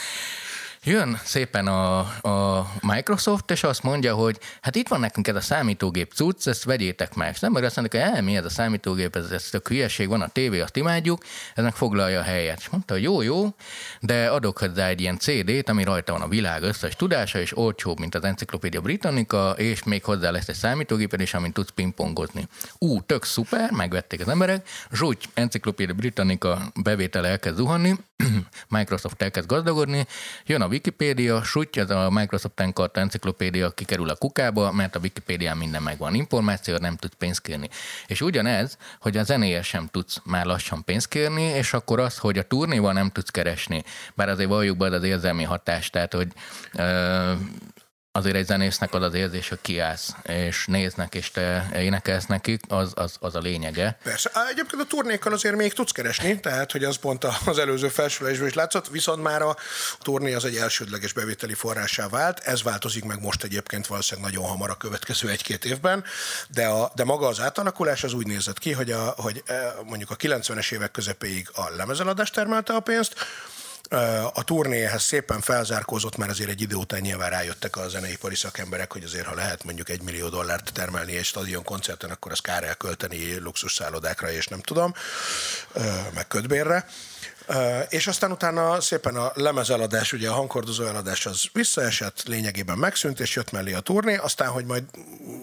Jön szépen a, a Microsoft, és azt mondja, hogy hát itt van nekünk ez a számítógép cucc, ezt vegyétek meg. És nem azt mondják, hogy mi ez a számítógép, ez, ez tök hülyeség, van a tévé, azt imádjuk, eznek foglalja a helyet. És mondta, hogy jó, jó, de adok hozzá egy ilyen CD-t, ami rajta van a világ összes tudása, és olcsóbb, mint az Encyclopedia Britannica, és még hozzá lesz egy számítógéped, és amint tudsz pingpongozni. Ú, tök szuper, megvették az emberek, zsúgy, Encyclopedia Britannica bevétele elkezd zuhanni, Microsoft elkezd gazdagodni, jön a Wikipédia, suty, ez a Microsoft karta enciklopédia kikerül a kukába, mert a Wikipédián minden megvan. Információ, nem tudsz pénzt kérni. És ugyanez, hogy a zenéért sem tudsz már lassan pénzt kérni, és akkor az, hogy a turnéval nem tudsz keresni. Bár azért valljuk be az érzelmi hatást, tehát hogy ö, azért egy zenésznek az az érzés, hogy kiállsz, és néznek, és te énekelsz nekik, az, az, az a lényege. Persze. Egyébként a turnékkal azért még tudsz keresni, tehát, hogy az pont az előző felsőlésből is látszott, viszont már a turné az egy elsődleges bevételi forrásá vált. Ez változik meg most egyébként valószínűleg nagyon hamar a következő egy-két évben, de, a, de maga az átalakulás az úgy nézett ki, hogy, a, hogy e, mondjuk a 90-es évek közepéig a lemezeladás termelte a pénzt, a turnéhez szépen felzárkózott, mert azért egy idő után nyilván rájöttek a zeneipari szakemberek, hogy azért ha lehet mondjuk egy millió dollárt termelni egy stadion koncerten, akkor az kár elkölteni luxus szállodákra, és nem tudom, meg ködbérre. És aztán utána szépen a lemezeladás, ugye a hangkordozó eladás az visszaesett, lényegében megszűnt, és jött mellé a turné, aztán, hogy majd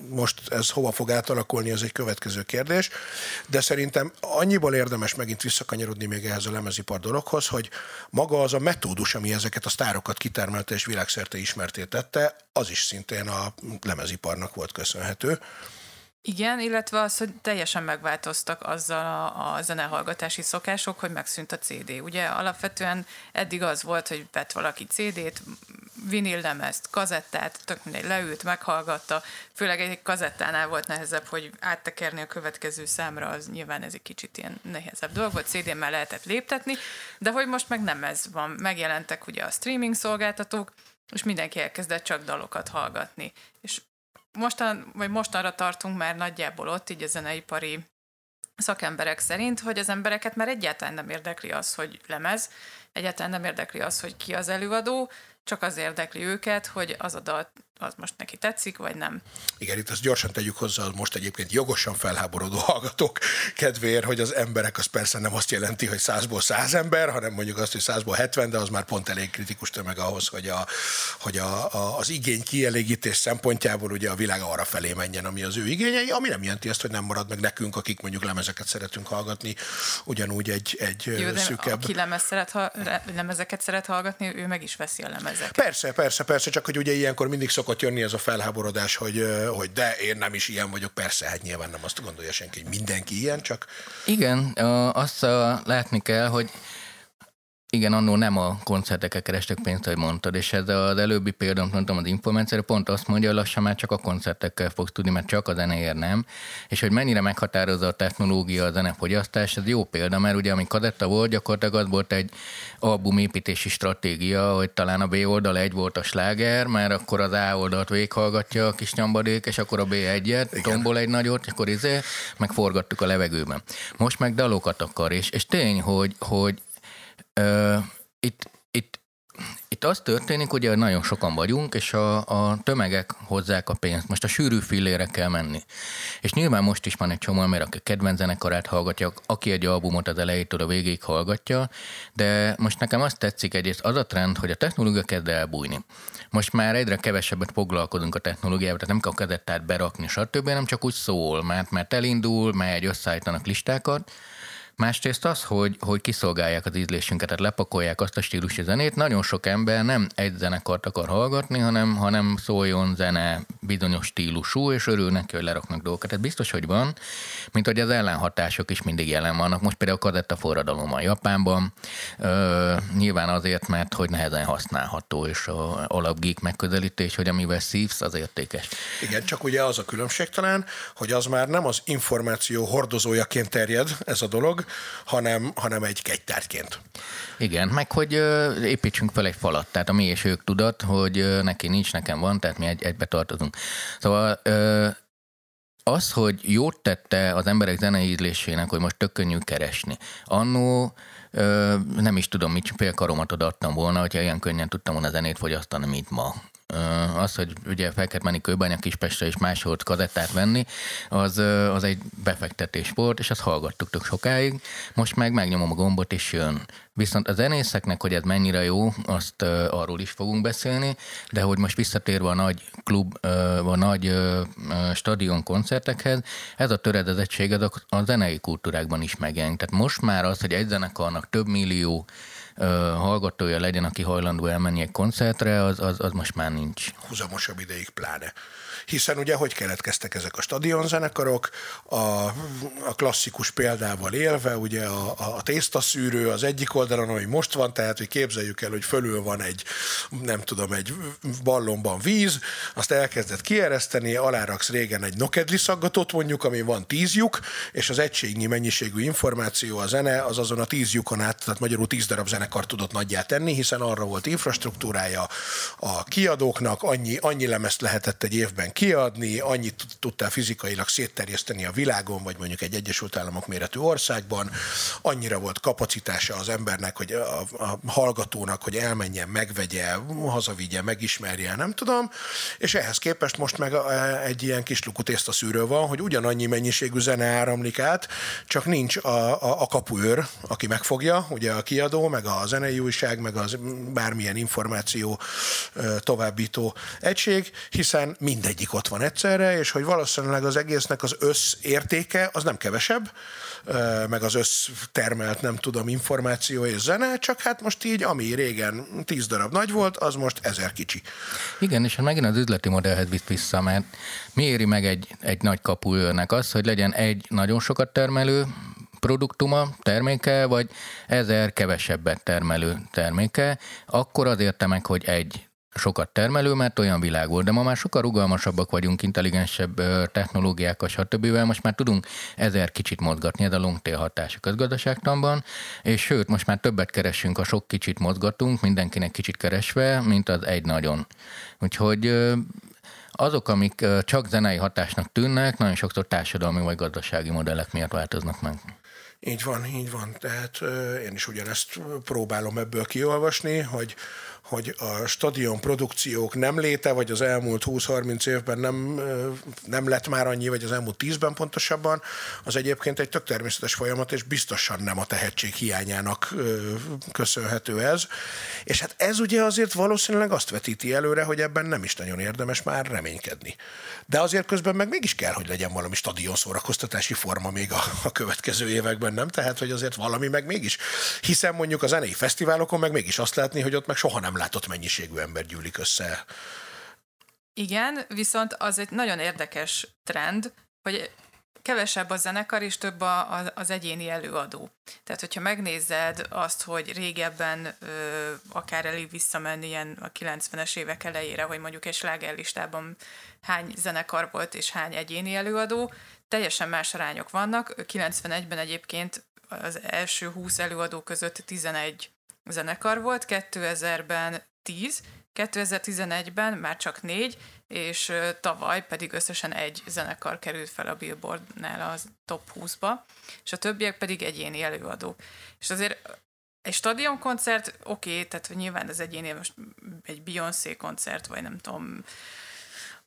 most ez hova fog átalakulni, az egy következő kérdés, de szerintem annyiból érdemes megint visszakanyarodni még ehhez a lemezipar dologhoz, hogy maga az a metódus, ami ezeket a sztárokat kitermelte és világszerte ismerté tette, az is szintén a lemeziparnak volt köszönhető. Igen, illetve az, hogy teljesen megváltoztak azzal a, a zenehallgatási szokások, hogy megszűnt a CD. Ugye alapvetően eddig az volt, hogy vett valaki CD-t, vinillemezt, kazettát, tök mindegy, leült, meghallgatta. Főleg egy kazettánál volt nehezebb, hogy áttekerni a következő számra, az nyilván ez egy kicsit ilyen nehezebb dolog volt, CD-n már lehetett léptetni, de hogy most meg nem ez van. Megjelentek ugye a streaming szolgáltatók, és mindenki elkezdett csak dalokat hallgatni. És mostan, vagy mostanra tartunk már nagyjából ott, így a zeneipari szakemberek szerint, hogy az embereket már egyáltalán nem érdekli az, hogy lemez, egyáltalán nem érdekli az, hogy ki az előadó, csak az érdekli őket, hogy az a dal az most neki tetszik, vagy nem. Igen, itt azt gyorsan tegyük hozzá, hogy most egyébként jogosan felháborodó hallgatók kedvéért, hogy az emberek az persze nem azt jelenti, hogy százból száz ember, hanem mondjuk azt, hogy százból hetven, de az már pont elég kritikus tömeg ahhoz, hogy, a, hogy a, a, az igény kielégítés szempontjából ugye a világ arra felé menjen, ami az ő igényei, ami nem jelenti azt, hogy nem marad meg nekünk, akik mondjuk lemezeket szeretünk hallgatni, ugyanúgy egy, egy Jó, de szűkebb... aki lemez szeret, ha, lemezeket szeret hallgatni, ő meg is veszi a lemezeket. Persze, persze, persze, csak hogy ugye ilyenkor mindig szok szokott jönni ez a felháborodás, hogy, hogy de én nem is ilyen vagyok, persze, hát nyilván nem azt gondolja senki, hogy mindenki ilyen, csak... Igen, azt látni kell, hogy igen, annó nem a koncertekkel kerestek pénzt, ahogy mondtad, és ez az előbbi példát mondtam az információra, pont azt mondja, hogy lassan már csak a koncertekkel fogsz tudni, mert csak a zenéért nem, és hogy mennyire meghatározza a technológia a zenefogyasztás, ez jó példa, mert ugye ami kadetta volt, gyakorlatilag az volt egy albumépítési stratégia, hogy talán a B oldal egy volt a sláger, mert akkor az A oldalt véghallgatja a kis nyambadék, és akkor a B1-et, tombol egy nagyot, és akkor izé, megforgattuk a levegőben. Most meg dalokat akar, és, és tény, hogy, hogy itt, itt, itt Itt az történik, ugye nagyon sokan vagyunk, és a, a tömegek hozzák a pénzt. Most a sűrű fillére kell menni. És nyilván most is van egy csomó mert aki kedvenc zenekarát hallgatja, aki egy albumot az elejétől a végéig hallgatja, de most nekem azt tetszik egyrészt az a trend, hogy a technológia kezd elbújni. Most már egyre kevesebbet foglalkozunk a technológiával, tehát nem kell a kazettát berakni, stb., nem csak úgy szól, mert, mert elindul, megy, összeállítanak listákat, Másrészt az, hogy, hogy kiszolgálják az ízlésünket, tehát lepakolják azt a stílusú zenét. Nagyon sok ember nem egy zenekart akar hallgatni, hanem, hanem szóljon zene bizonyos stílusú, és örül neki, hogy leraknak dolgokat. Tehát biztos, hogy van, mint hogy az ellenhatások is mindig jelen vannak. Most például a kazetta forradalom a Japánban, ö, nyilván azért, mert hogy nehezen használható, és a alapgeek megközelítés, hogy amivel szívsz, az értékes. Igen, csak ugye az a különbség talán, hogy az már nem az információ hordozójaként terjed ez a dolog, hanem, hanem egy kegytárgyként. Igen, meg hogy ö, építsünk fel egy falat, tehát a mi és ők tudat, hogy neki nincs, nekem van, tehát mi egy, egybe tartozunk. Szóval ö, az, hogy jót tette az emberek zenei ízlésének, hogy most tök könnyű keresni. Annó nem is tudom, mit fél karomat adtam volna, hogyha ilyen könnyen tudtam volna zenét fogyasztani, mint ma az, hogy ugye fel kellett menni Kőbánya Kispestre és máshol kazettát venni, az, az egy befektetés volt, és azt hallgattuk tök sokáig. Most meg megnyomom a gombot, és jön. Viszont a zenészeknek, hogy ez mennyire jó, azt uh, arról is fogunk beszélni, de hogy most visszatérve a nagy klub, uh, a nagy uh, stadion koncertekhez, ez a töredezettség ez a, a zenei kultúrákban is megjelenik. Tehát most már az, hogy egy zenekarnak több millió hallgatója legyen, aki hajlandó elmenni egy koncertre, az, az, az most már nincs. Húzamosabb ideig pláne hiszen ugye hogy keletkeztek ezek a stadionzenekarok, a, a klasszikus példával élve, ugye a, a tésztaszűrő az egyik oldalon, ami most van, tehát hogy képzeljük el, hogy fölül van egy, nem tudom, egy ballonban víz, azt elkezdett kiereszteni, aláraksz régen egy nokedli szaggatót mondjuk, ami van tíz lyuk, és az egységnyi mennyiségű információ, a zene, az azon a tíz lyukon át, tehát magyarul tíz darab zenekar tudott nagyját tenni, hiszen arra volt infrastruktúrája a kiadóknak, annyi, annyi lemezt lehetett egy évben kiadni, annyit tudtál fizikailag szétterjeszteni a világon, vagy mondjuk egy Egyesült Államok méretű országban, annyira volt kapacitása az embernek, hogy a, a hallgatónak, hogy elmenjen, megvegye, hazavigye, megismerje, nem tudom, és ehhez képest most meg egy ilyen kis luku szűrő van, hogy ugyanannyi mennyiségű zene áramlik át, csak nincs a, a, a kapuőr, aki megfogja, ugye a kiadó, meg a zenei újság, meg az bármilyen információ továbbító egység, hiszen mindegyik mindegyik ott van egyszerre, és hogy valószínűleg az egésznek az összértéke az nem kevesebb, meg az össztermelt, nem tudom, információ és zene, csak hát most így, ami régen tíz darab nagy volt, az most ezer kicsi. Igen, és hát megint az üzleti modellhez visz vissza, mert mi éri meg egy, egy nagy kapuőrnek az, hogy legyen egy nagyon sokat termelő, produktuma, terméke, vagy ezer kevesebbet termelő terméke, akkor az érte meg, hogy egy sokat termelő, mert olyan világ volt. De ma már sokkal rugalmasabbak vagyunk, intelligensebb technológiákkal, stb. Most már tudunk ezer kicsit mozgatni, ez a long tail hatás a közgazdaságtanban, és sőt, most már többet keresünk, a sok kicsit mozgatunk, mindenkinek kicsit keresve, mint az egy nagyon. Úgyhogy azok, amik csak zenei hatásnak tűnnek, nagyon sokszor társadalmi vagy gazdasági modellek miatt változnak meg. Így van, így van. Tehát én is ugyanezt próbálom ebből kiolvasni, hogy hogy a stadion produkciók nem léte, vagy az elmúlt 20-30 évben nem, nem lett már annyi, vagy az elmúlt 10-ben pontosabban, az egyébként egy tök természetes folyamat, és biztosan nem a tehetség hiányának köszönhető ez. És hát ez ugye azért valószínűleg azt vetíti előre, hogy ebben nem is nagyon érdemes már reménykedni. De azért közben meg mégis kell, hogy legyen valami stadion szórakoztatási forma még a, a következő években, nem? Tehát, hogy azért valami meg mégis. Hiszen mondjuk a zenei fesztiválokon meg mégis azt látni, hogy ott meg soha nem látott mennyiségű ember gyűlik össze. Igen, viszont az egy nagyon érdekes trend, hogy kevesebb a zenekar, és több a, a, az egyéni előadó. Tehát, hogyha megnézed azt, hogy régebben ö, akár elég visszamenni ilyen a 90-es évek elejére, hogy mondjuk egy slágerlistában hány zenekar volt és hány egyéni előadó, teljesen más arányok vannak. 91-ben egyébként az első 20 előadó között 11 zenekar volt, 2000-ben 10, 2011-ben már csak négy, és tavaly pedig összesen egy zenekar került fel a Billboardnál az top 20-ba, és a többiek pedig egyéni előadók. És azért egy stadionkoncert, oké, okay, tehát nyilván az egyénél most egy Beyoncé koncert, vagy nem tudom,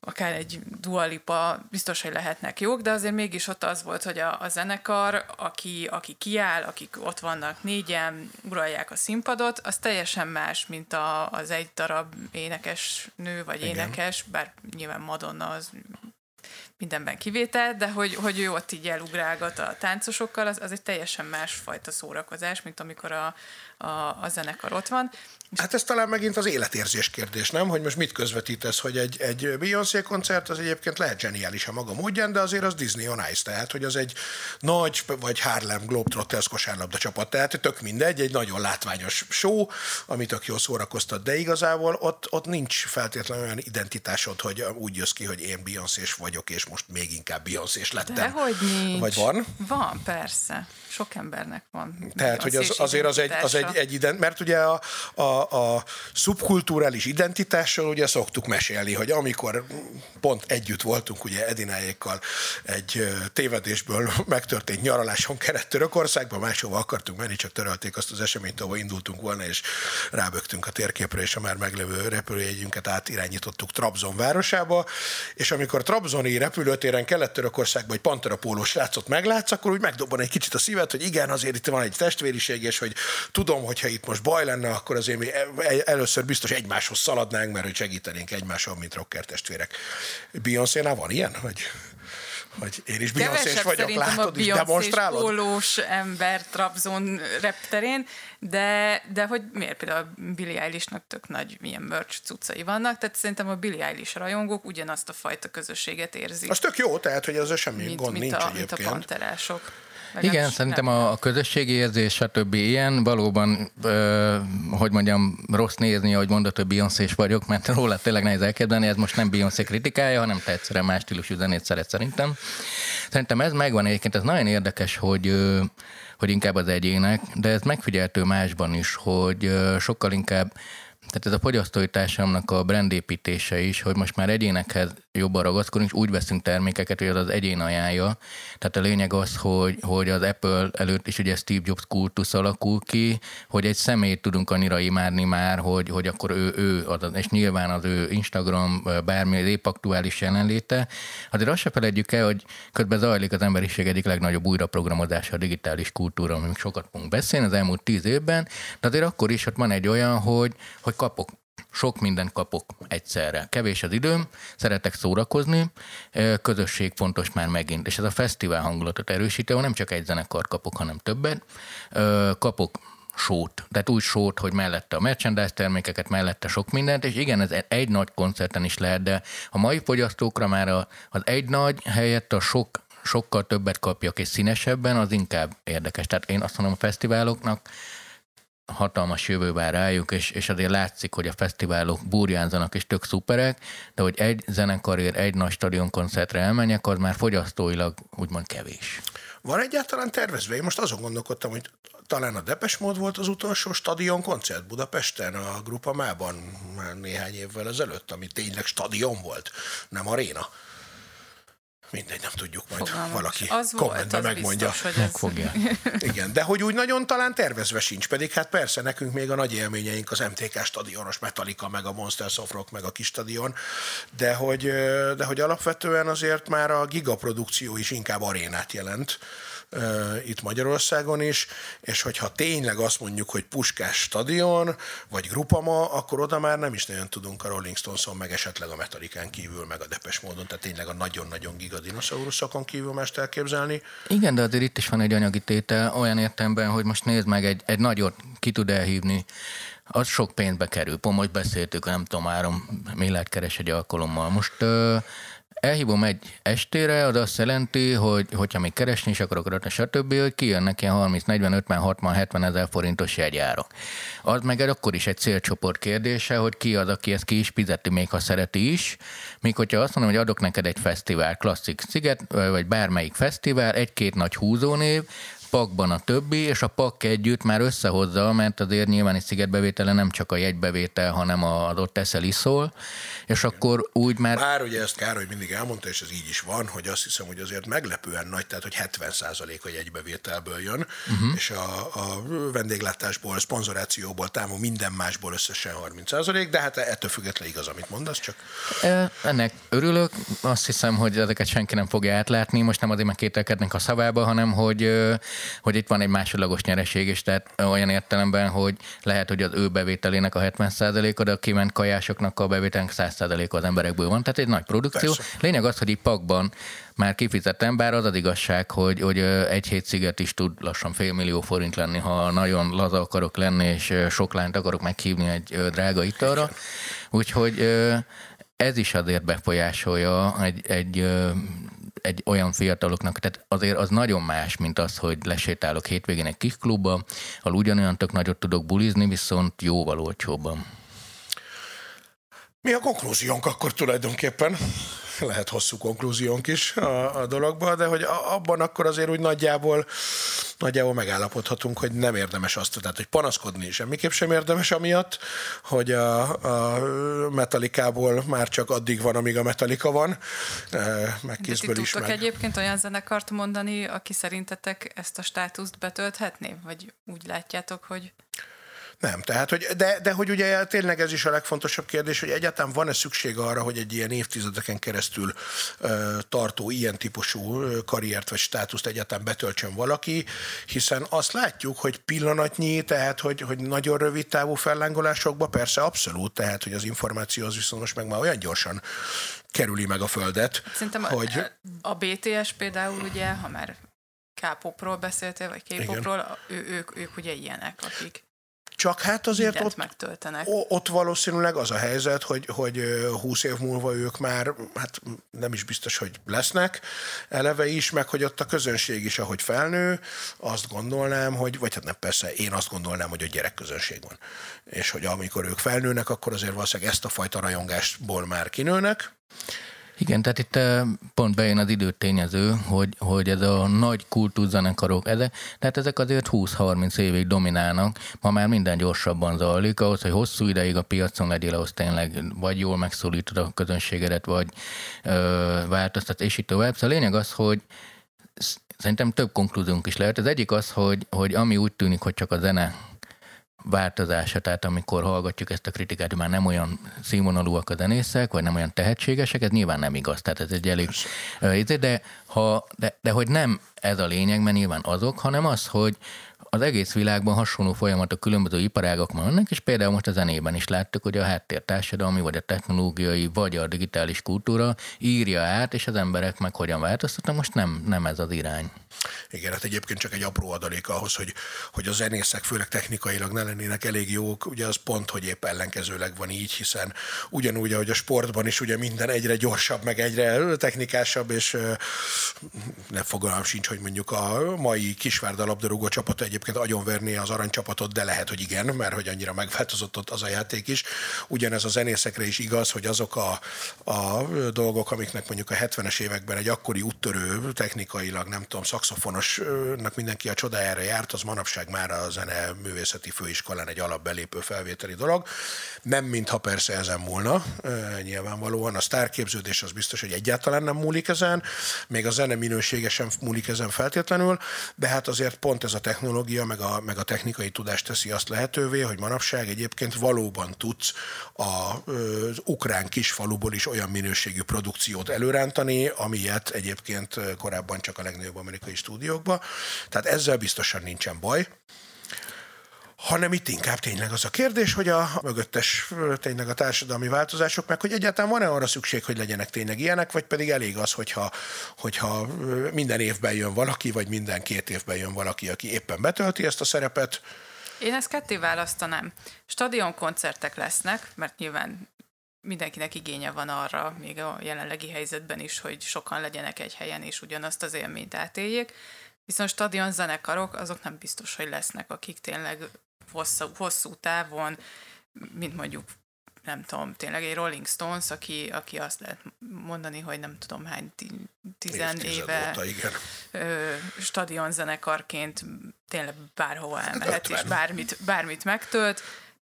akár egy dualipa biztos, hogy lehetnek jók, de azért mégis ott az volt, hogy a, a zenekar, aki, aki kiáll, akik ott vannak négyen, uralják a színpadot, az teljesen más, mint a, az egy darab énekes nő, vagy Igen. énekes, bár nyilván Madonna az mindenben kivétel, de hogy, hogy ő ott így elugrálgat a táncosokkal, az, az egy teljesen másfajta szórakozás, mint amikor a, a, a zenekar ott van. Hát ez talán megint az életérzés kérdés, nem? Hogy most mit közvetítesz, hogy egy, egy Beyoncé koncert az egyébként lehet zseniális a maga módján, de azért az Disney on Ice, tehát hogy az egy nagy, vagy Harlem Globetrotters kosárlabda csapat, tehát tök mindegy, egy nagyon látványos show, amit tök jól szórakoztat, de igazából ott, ott nincs feltétlenül olyan identitásod, hogy úgy jössz ki, hogy én beyoncé vagyok, és most még inkább beyoncé lettem. Dehogy nincs. Vagy van? Van, persze. Sok embernek van. Tehát, hogy az, azért az egy, az egy, egy ident, mert ugye a, a, a szubkulturális identitással ugye szoktuk mesélni, hogy amikor pont együtt voltunk ugye Edináékkal egy tévedésből megtörtént nyaraláson kelet Törökországban, máshova akartunk menni, csak törölték azt az eseményt, ahol indultunk volna, és rábögtünk a térképre, és a már meglevő repülőjegyünket átirányítottuk Trabzon városába, és amikor Trabzoni repülőtéren kelet-törökországban egy panterapólós srácot meglátsz, akkor úgy megdobban egy kicsit a szívet, hogy igen, azért itt van egy testvériség, és hogy tudom, hogyha itt most baj lenne, akkor azért mi először biztos egymáshoz szaladnánk, mert hogy segítenénk egymáson, mint rocker testvérek. Beyoncé-nál van ilyen? Hogy hogy én is beyoncé vagyok, látod, is demonstrálod? pólós ember Trabzon repterén, de, de hogy miért például a Billie Eilishnak tök nagy milyen merch cuccai vannak, tehát szerintem a Billie Eilish rajongók ugyanazt a fajta közösséget érzik. Az tök jó, tehát hogy az semmi mint, gond mint nincs a, egyébként. Mint a panterások. Igen, szerintem a, a közösségi érzés, stb. ilyen, valóban, ö, hogy mondjam, rossz nézni, ahogy mondott, hogy beyoncé vagyok, mert róla tényleg nehéz elkezdeni, ez most nem Beyoncé kritikája, hanem te egyszerűen más stílusú zenét szeret szerintem. Szerintem ez megvan egyébként, ez nagyon érdekes, hogy ö, hogy inkább az egyének, de ez megfigyeltő másban is, hogy sokkal inkább tehát ez a fogyasztói társadalomnak a brandépítése is, hogy most már egyénekhez jobban ragaszkodunk, és úgy veszünk termékeket, hogy az az egyén ajánlja. Tehát a lényeg az, hogy, hogy az Apple előtt is ugye Steve Jobs kultusz alakul ki, hogy egy személyt tudunk annyira imádni már, hogy, hogy akkor ő, ő az, és nyilván az ő Instagram, bármi az épp aktuális jelenléte. Azért azt se felejtjük el, hogy közben zajlik az emberiség egyik legnagyobb újraprogramozása a digitális kultúra, amit sokat fogunk beszélni az elmúlt tíz évben, de azért akkor is ott van egy olyan, hogy, hogy kapok sok mindent kapok egyszerre. Kevés az időm, szeretek szórakozni, közösség fontos már megint. És ez a fesztivál hangulatot erősíti, ahol nem csak egy zenekar kapok, hanem többet. Kapok sót, tehát úgy sót, hogy mellette a merchandise termékeket, mellette sok mindent, és igen, ez egy nagy koncerten is lehet, de a mai fogyasztókra már az egy nagy helyett a sok sokkal többet kapjak és színesebben, az inkább érdekes. Tehát én azt mondom a fesztiváloknak, hatalmas jövő vár rájuk, és, és azért látszik, hogy a fesztiválok burjánzanak és tök szuperek, de hogy egy zenekarért, egy nagy stadionkoncertre elmenjek, az már fogyasztóilag úgymond kevés. Van egyáltalán tervezve? Én most azon gondolkodtam, hogy talán a Depes Mód volt az utolsó stadion koncert Budapesten, a Grupamában már néhány évvel ezelőtt, ami tényleg stadion volt, nem aréna. Mindegy, nem tudjuk, majd Fogalmas. valaki az kommentben volt, megmondja. Biztos, hogy ez... Fogja. Igen, de hogy úgy nagyon talán tervezve sincs, pedig hát persze nekünk még a nagy élményeink az MTK stadionos Metallica, meg a Monsters of Rock, meg a kis stadion, de hogy, de hogy alapvetően azért már a gigaprodukció is inkább arénát jelent itt Magyarországon is, és hogyha tényleg azt mondjuk, hogy Puskás stadion, vagy Grupama, akkor oda már nem is nagyon tudunk a Rolling Stones-on, meg esetleg a Metallicán kívül, meg a Depes módon, tehát tényleg a nagyon-nagyon giga dinoszauruszokon kívül mást elképzelni. Igen, de azért itt is van egy anyagi tétel, olyan értemben, hogy most nézd meg, egy, egy nagyot ki tud elhívni az sok pénzbe kerül. Pont most beszéltük, nem tudom, három milliárd keres egy alkalommal. Most elhívom egy estére, az azt jelenti, hogy hogyha még keresni is akarok rajta, stb., hogy kijönnek ilyen 30, 40, 50, 60, 70 ezer forintos jegyárak. Az meg akkor is egy célcsoport kérdése, hogy ki az, aki ezt ki is fizeti, még ha szereti is. Míg hogyha azt mondom, hogy adok neked egy fesztivál, klasszik sziget, vagy bármelyik fesztivál, egy-két nagy húzónév, pakban a többi, és a pak együtt már összehozza, mert azért nyilván egy szigetbevétele nem csak a jegybevétel, hanem az ott eszel iszol, és akkor úgy már... Bár ugye ezt Károly mindig elmondta, és ez így is van, hogy azt hiszem, hogy azért meglepően nagy, tehát hogy 70% a jegybevételből jön, uh-huh. és a, a vendéglátásból, szponzorációból, támog minden másból összesen 30% de hát ettől függetlenül igaz, amit mondasz, csak... Ennek örülök, azt hiszem, hogy ezeket senki nem fogja átlátni, most nem azért meg kételkednek a szavába, hanem hogy, hogy itt van egy másodlagos nyereség, és tehát olyan értelemben, hogy lehet, hogy az ő bevételének a 70%-a, de a kiment kajásoknak a bevételnek 100%-a az emberekből van, tehát egy nagy produkció. Persze. Lényeg az, hogy itt pakban már kifizettem, bár az az igazság, hogy, hogy egy hét sziget is tud lassan fél millió forint lenni, ha nagyon laza akarok lenni, és sok lányt akarok meghívni egy drága italra. Úgyhogy ez is azért befolyásolja egy, egy egy olyan fiataloknak, tehát azért az nagyon más, mint az, hogy lesétálok hétvégén egy kis klubba, ahol ugyanolyan tök nagyot tudok bulizni, viszont jóval olcsóbban. Mi a konklúziónk akkor tulajdonképpen? lehet hosszú konklúziónk is a, a dologba, de hogy abban akkor azért úgy nagyjából, nagyjából megállapodhatunk, hogy nem érdemes azt, tehát hogy panaszkodni semmiképp sem érdemes amiatt, hogy a, a metalikából már csak addig van, amíg a metalika van, e, meg kézből is meg. egyébként olyan zenekart mondani, aki szerintetek ezt a státuszt betölthetné? Vagy úgy látjátok, hogy... Nem, tehát, hogy, de, de hogy ugye tényleg ez is a legfontosabb kérdés, hogy egyáltalán van-e szükség arra, hogy egy ilyen évtizedeken keresztül ö, tartó ilyen típusú karriert vagy státuszt egyáltalán betöltsön valaki, hiszen azt látjuk, hogy pillanatnyi, tehát hogy, hogy nagyon rövid távú fellángolásokba persze abszolút, tehát hogy az információ az viszont most meg már olyan gyorsan kerüli meg a földet. Szerintem hogy... a, a BTS például ugye, ha már K-popról beszéltél, vagy K-popról, ő, ők, ők ugye ilyenek, akik csak hát azért ott, megtöltenek. ott valószínűleg az a helyzet, hogy, hogy 20 év múlva ők már, hát nem is biztos, hogy lesznek eleve is, meg hogy ott a közönség is, ahogy felnő, azt gondolnám, hogy, vagy hát nem persze, én azt gondolnám, hogy a gyerekközönség van. És hogy amikor ők felnőnek, akkor azért valószínűleg ezt a fajta rajongásból már kinőnek, igen, tehát itt pont bejön az időtényező, hogy, hogy ez a nagy kultúrzenekarok, ezek, tehát ezek azért 20-30 évig dominálnak, ma már minden gyorsabban zajlik, ahhoz, hogy hosszú ideig a piacon legyél, ahhoz tényleg vagy jól megszólítod a közönségedet, vagy ö, változtat, és így tovább. Szóval a lényeg az, hogy szerintem több konklúziónk is lehet. Az egyik az, hogy, hogy ami úgy tűnik, hogy csak a zene változása, tehát amikor hallgatjuk ezt a kritikát, hogy már nem olyan színvonalúak a zenészek, vagy nem olyan tehetségesek, ez nyilván nem igaz, tehát ez egy elég... De, ha, de, de hogy nem ez a lényeg, mert nyilván azok, hanem az, hogy az egész világban hasonló folyamatok különböző iparágok vannak, és például most a zenében is láttuk, hogy a háttértársadalmi, vagy a technológiai, vagy a digitális kultúra írja át, és az emberek meg hogyan változtatnak, most nem, nem ez az irány. Igen, hát egyébként csak egy apró adalék ahhoz, hogy, hogy a zenészek főleg technikailag ne lennének elég jók, ugye az pont, hogy épp ellenkezőleg van így, hiszen ugyanúgy, ahogy a sportban is ugye minden egyre gyorsabb, meg egyre technikásabb, és nem fogalmam sincs, hogy mondjuk a mai kisvárda labdarúgó csapat egyébként agyonverné az aranycsapatot, de lehet, hogy igen, mert hogy annyira megváltozott ott az a játék is. Ugyanez a zenészekre is igaz, hogy azok a, a dolgok, amiknek mondjuk a 70-es években egy akkori úttörő technikailag, nem tudom, szakszofonosnak mindenki a csodájára járt, az manapság már a zene művészeti főiskolán egy alapbelépő felvételi dolog. Nem mintha persze ezen múlna, nyilvánvalóan. A sztárképződés az biztos, hogy egyáltalán nem múlik ezen, még a zene minősége sem múlik ezen feltétlenül, de hát azért pont ez a technológia, meg a, meg a technikai tudás teszi azt lehetővé, hogy manapság egyébként valóban tudsz a, az ukrán kisfaluból is olyan minőségű produkciót előrántani, amilyet egyébként korábban csak a legnagyobb amerikai stúdiókba. Tehát ezzel biztosan nincsen baj hanem itt inkább tényleg az a kérdés, hogy a mögöttes tényleg a társadalmi változások, meg hogy egyáltalán van-e arra szükség, hogy legyenek tényleg ilyenek, vagy pedig elég az, hogyha, hogyha minden évben jön valaki, vagy minden két évben jön valaki, aki éppen betölti ezt a szerepet. Én ezt ketté választanám. Stadion koncertek lesznek, mert nyilván mindenkinek igénye van arra, még a jelenlegi helyzetben is, hogy sokan legyenek egy helyen, és ugyanazt az élményt átéljék. Viszont stadion zenekarok, azok nem biztos, hogy lesznek, akik tényleg hosszú, hosszú távon, mint mondjuk nem tudom, tényleg egy Rolling Stones, aki, aki azt lehet mondani, hogy nem tudom hány, tizen éve óta, igen. Ö, stadionzenekarként tényleg bárhova elmehet, és bármit, bármit megtölt.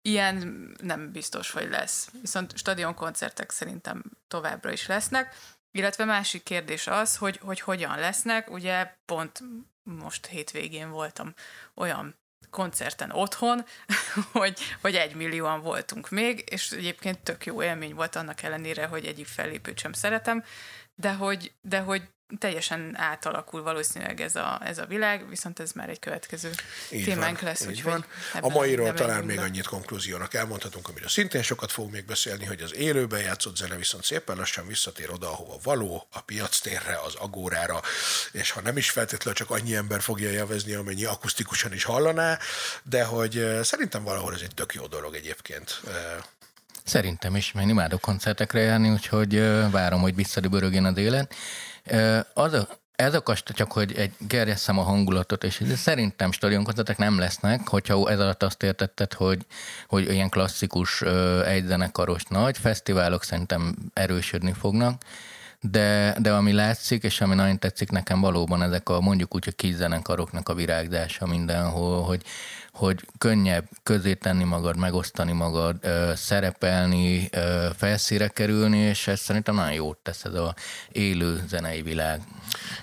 Ilyen nem biztos, hogy lesz. Viszont stadionkoncertek szerintem továbbra is lesznek. Illetve másik kérdés az, hogy, hogy hogyan lesznek. Ugye pont most hétvégén voltam olyan koncerten otthon, hogy, hogy egy millióan voltunk még, és egyébként tök jó élmény volt annak ellenére, hogy egyik fellépőt sem szeretem, de hogy, de hogy teljesen átalakul valószínűleg ez a, ez a világ, viszont ez már egy következő így témánk van, lesz. Így van. A mairól talán még annyit konklúziónak elmondhatunk, amiről szintén sokat fogunk még beszélni, hogy az élőben játszott zene viszont szépen lassan visszatér oda, ahova való, a piac térre, az agórára, és ha nem is feltétlenül csak annyi ember fogja élvezni, amennyi akusztikusan is hallaná, de hogy eh, szerintem valahol ez egy tök jó dolog egyébként. Szerintem is, mert imádok koncertekre járni, úgyhogy eh, várom, hogy visszadübörögjön a délen. Az a, ez a csak hogy egy gerjesszem a hangulatot, és szerintem stadionkoncertek nem lesznek, hogyha ez alatt azt értetted, hogy, hogy ilyen klasszikus egyzenekaros nagy fesztiválok szerintem erősödni fognak, de, de ami látszik, és ami nagyon tetszik nekem valóban ezek a mondjuk úgy a kis zenekaroknak a virágzása mindenhol, hogy, hogy könnyebb közé tenni magad, megosztani magad, szerepelni, felszíre kerülni, és ez szerintem nagyon jót tesz ez a élő zenei világ.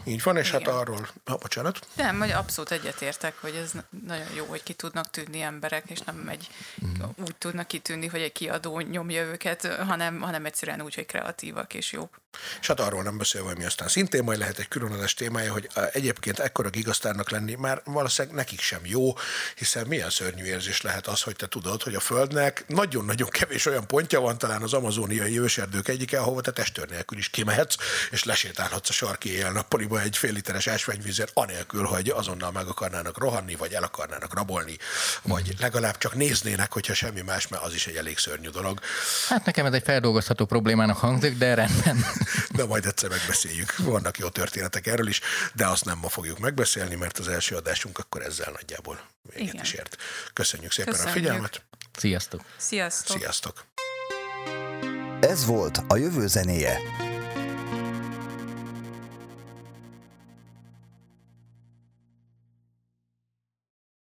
Így van, és hát Igen. hát arról, ha, bocsánat. Nem, vagy abszolút egyetértek, hogy ez nagyon jó, hogy ki tudnak tűnni emberek, és nem egy, mm. úgy tudnak kitűnni, hogy egy kiadó nyomja őket, hanem, hanem egyszerűen úgy, hogy kreatívak és jók. És hát arról nem beszélve, hogy mi aztán szintén majd lehet egy különleges témája, hogy egyébként ekkora gigasztárnak lenni már valószínűleg nekik sem jó, hiszen milyen szörnyű érzés lehet az, hogy te tudod, hogy a Földnek nagyon-nagyon kevés olyan pontja van, talán az amazóniai őserdők egyike, ahova te testőr nélkül is kimehetsz, és lesétálhatsz a sarki éjjel-nappaliba egy fél literes ásványvízért, anélkül, hogy azonnal meg akarnának rohanni, vagy el akarnának rabolni, vagy legalább csak néznének, hogyha semmi más, mert az is egy elég szörnyű dolog. Hát nekem ez egy feldolgozható problémának hangzik, de rendben. De majd egyszer megbeszéljük. Vannak jó történetek erről is, de azt nem ma fogjuk megbeszélni, mert az első adásunk akkor ezzel nagyjából véget Igen. is ért. Köszönjük szépen Köszönjük. a figyelmet. Sziasztok. Sziasztok. Sziasztok. Ez volt a jövő zenéje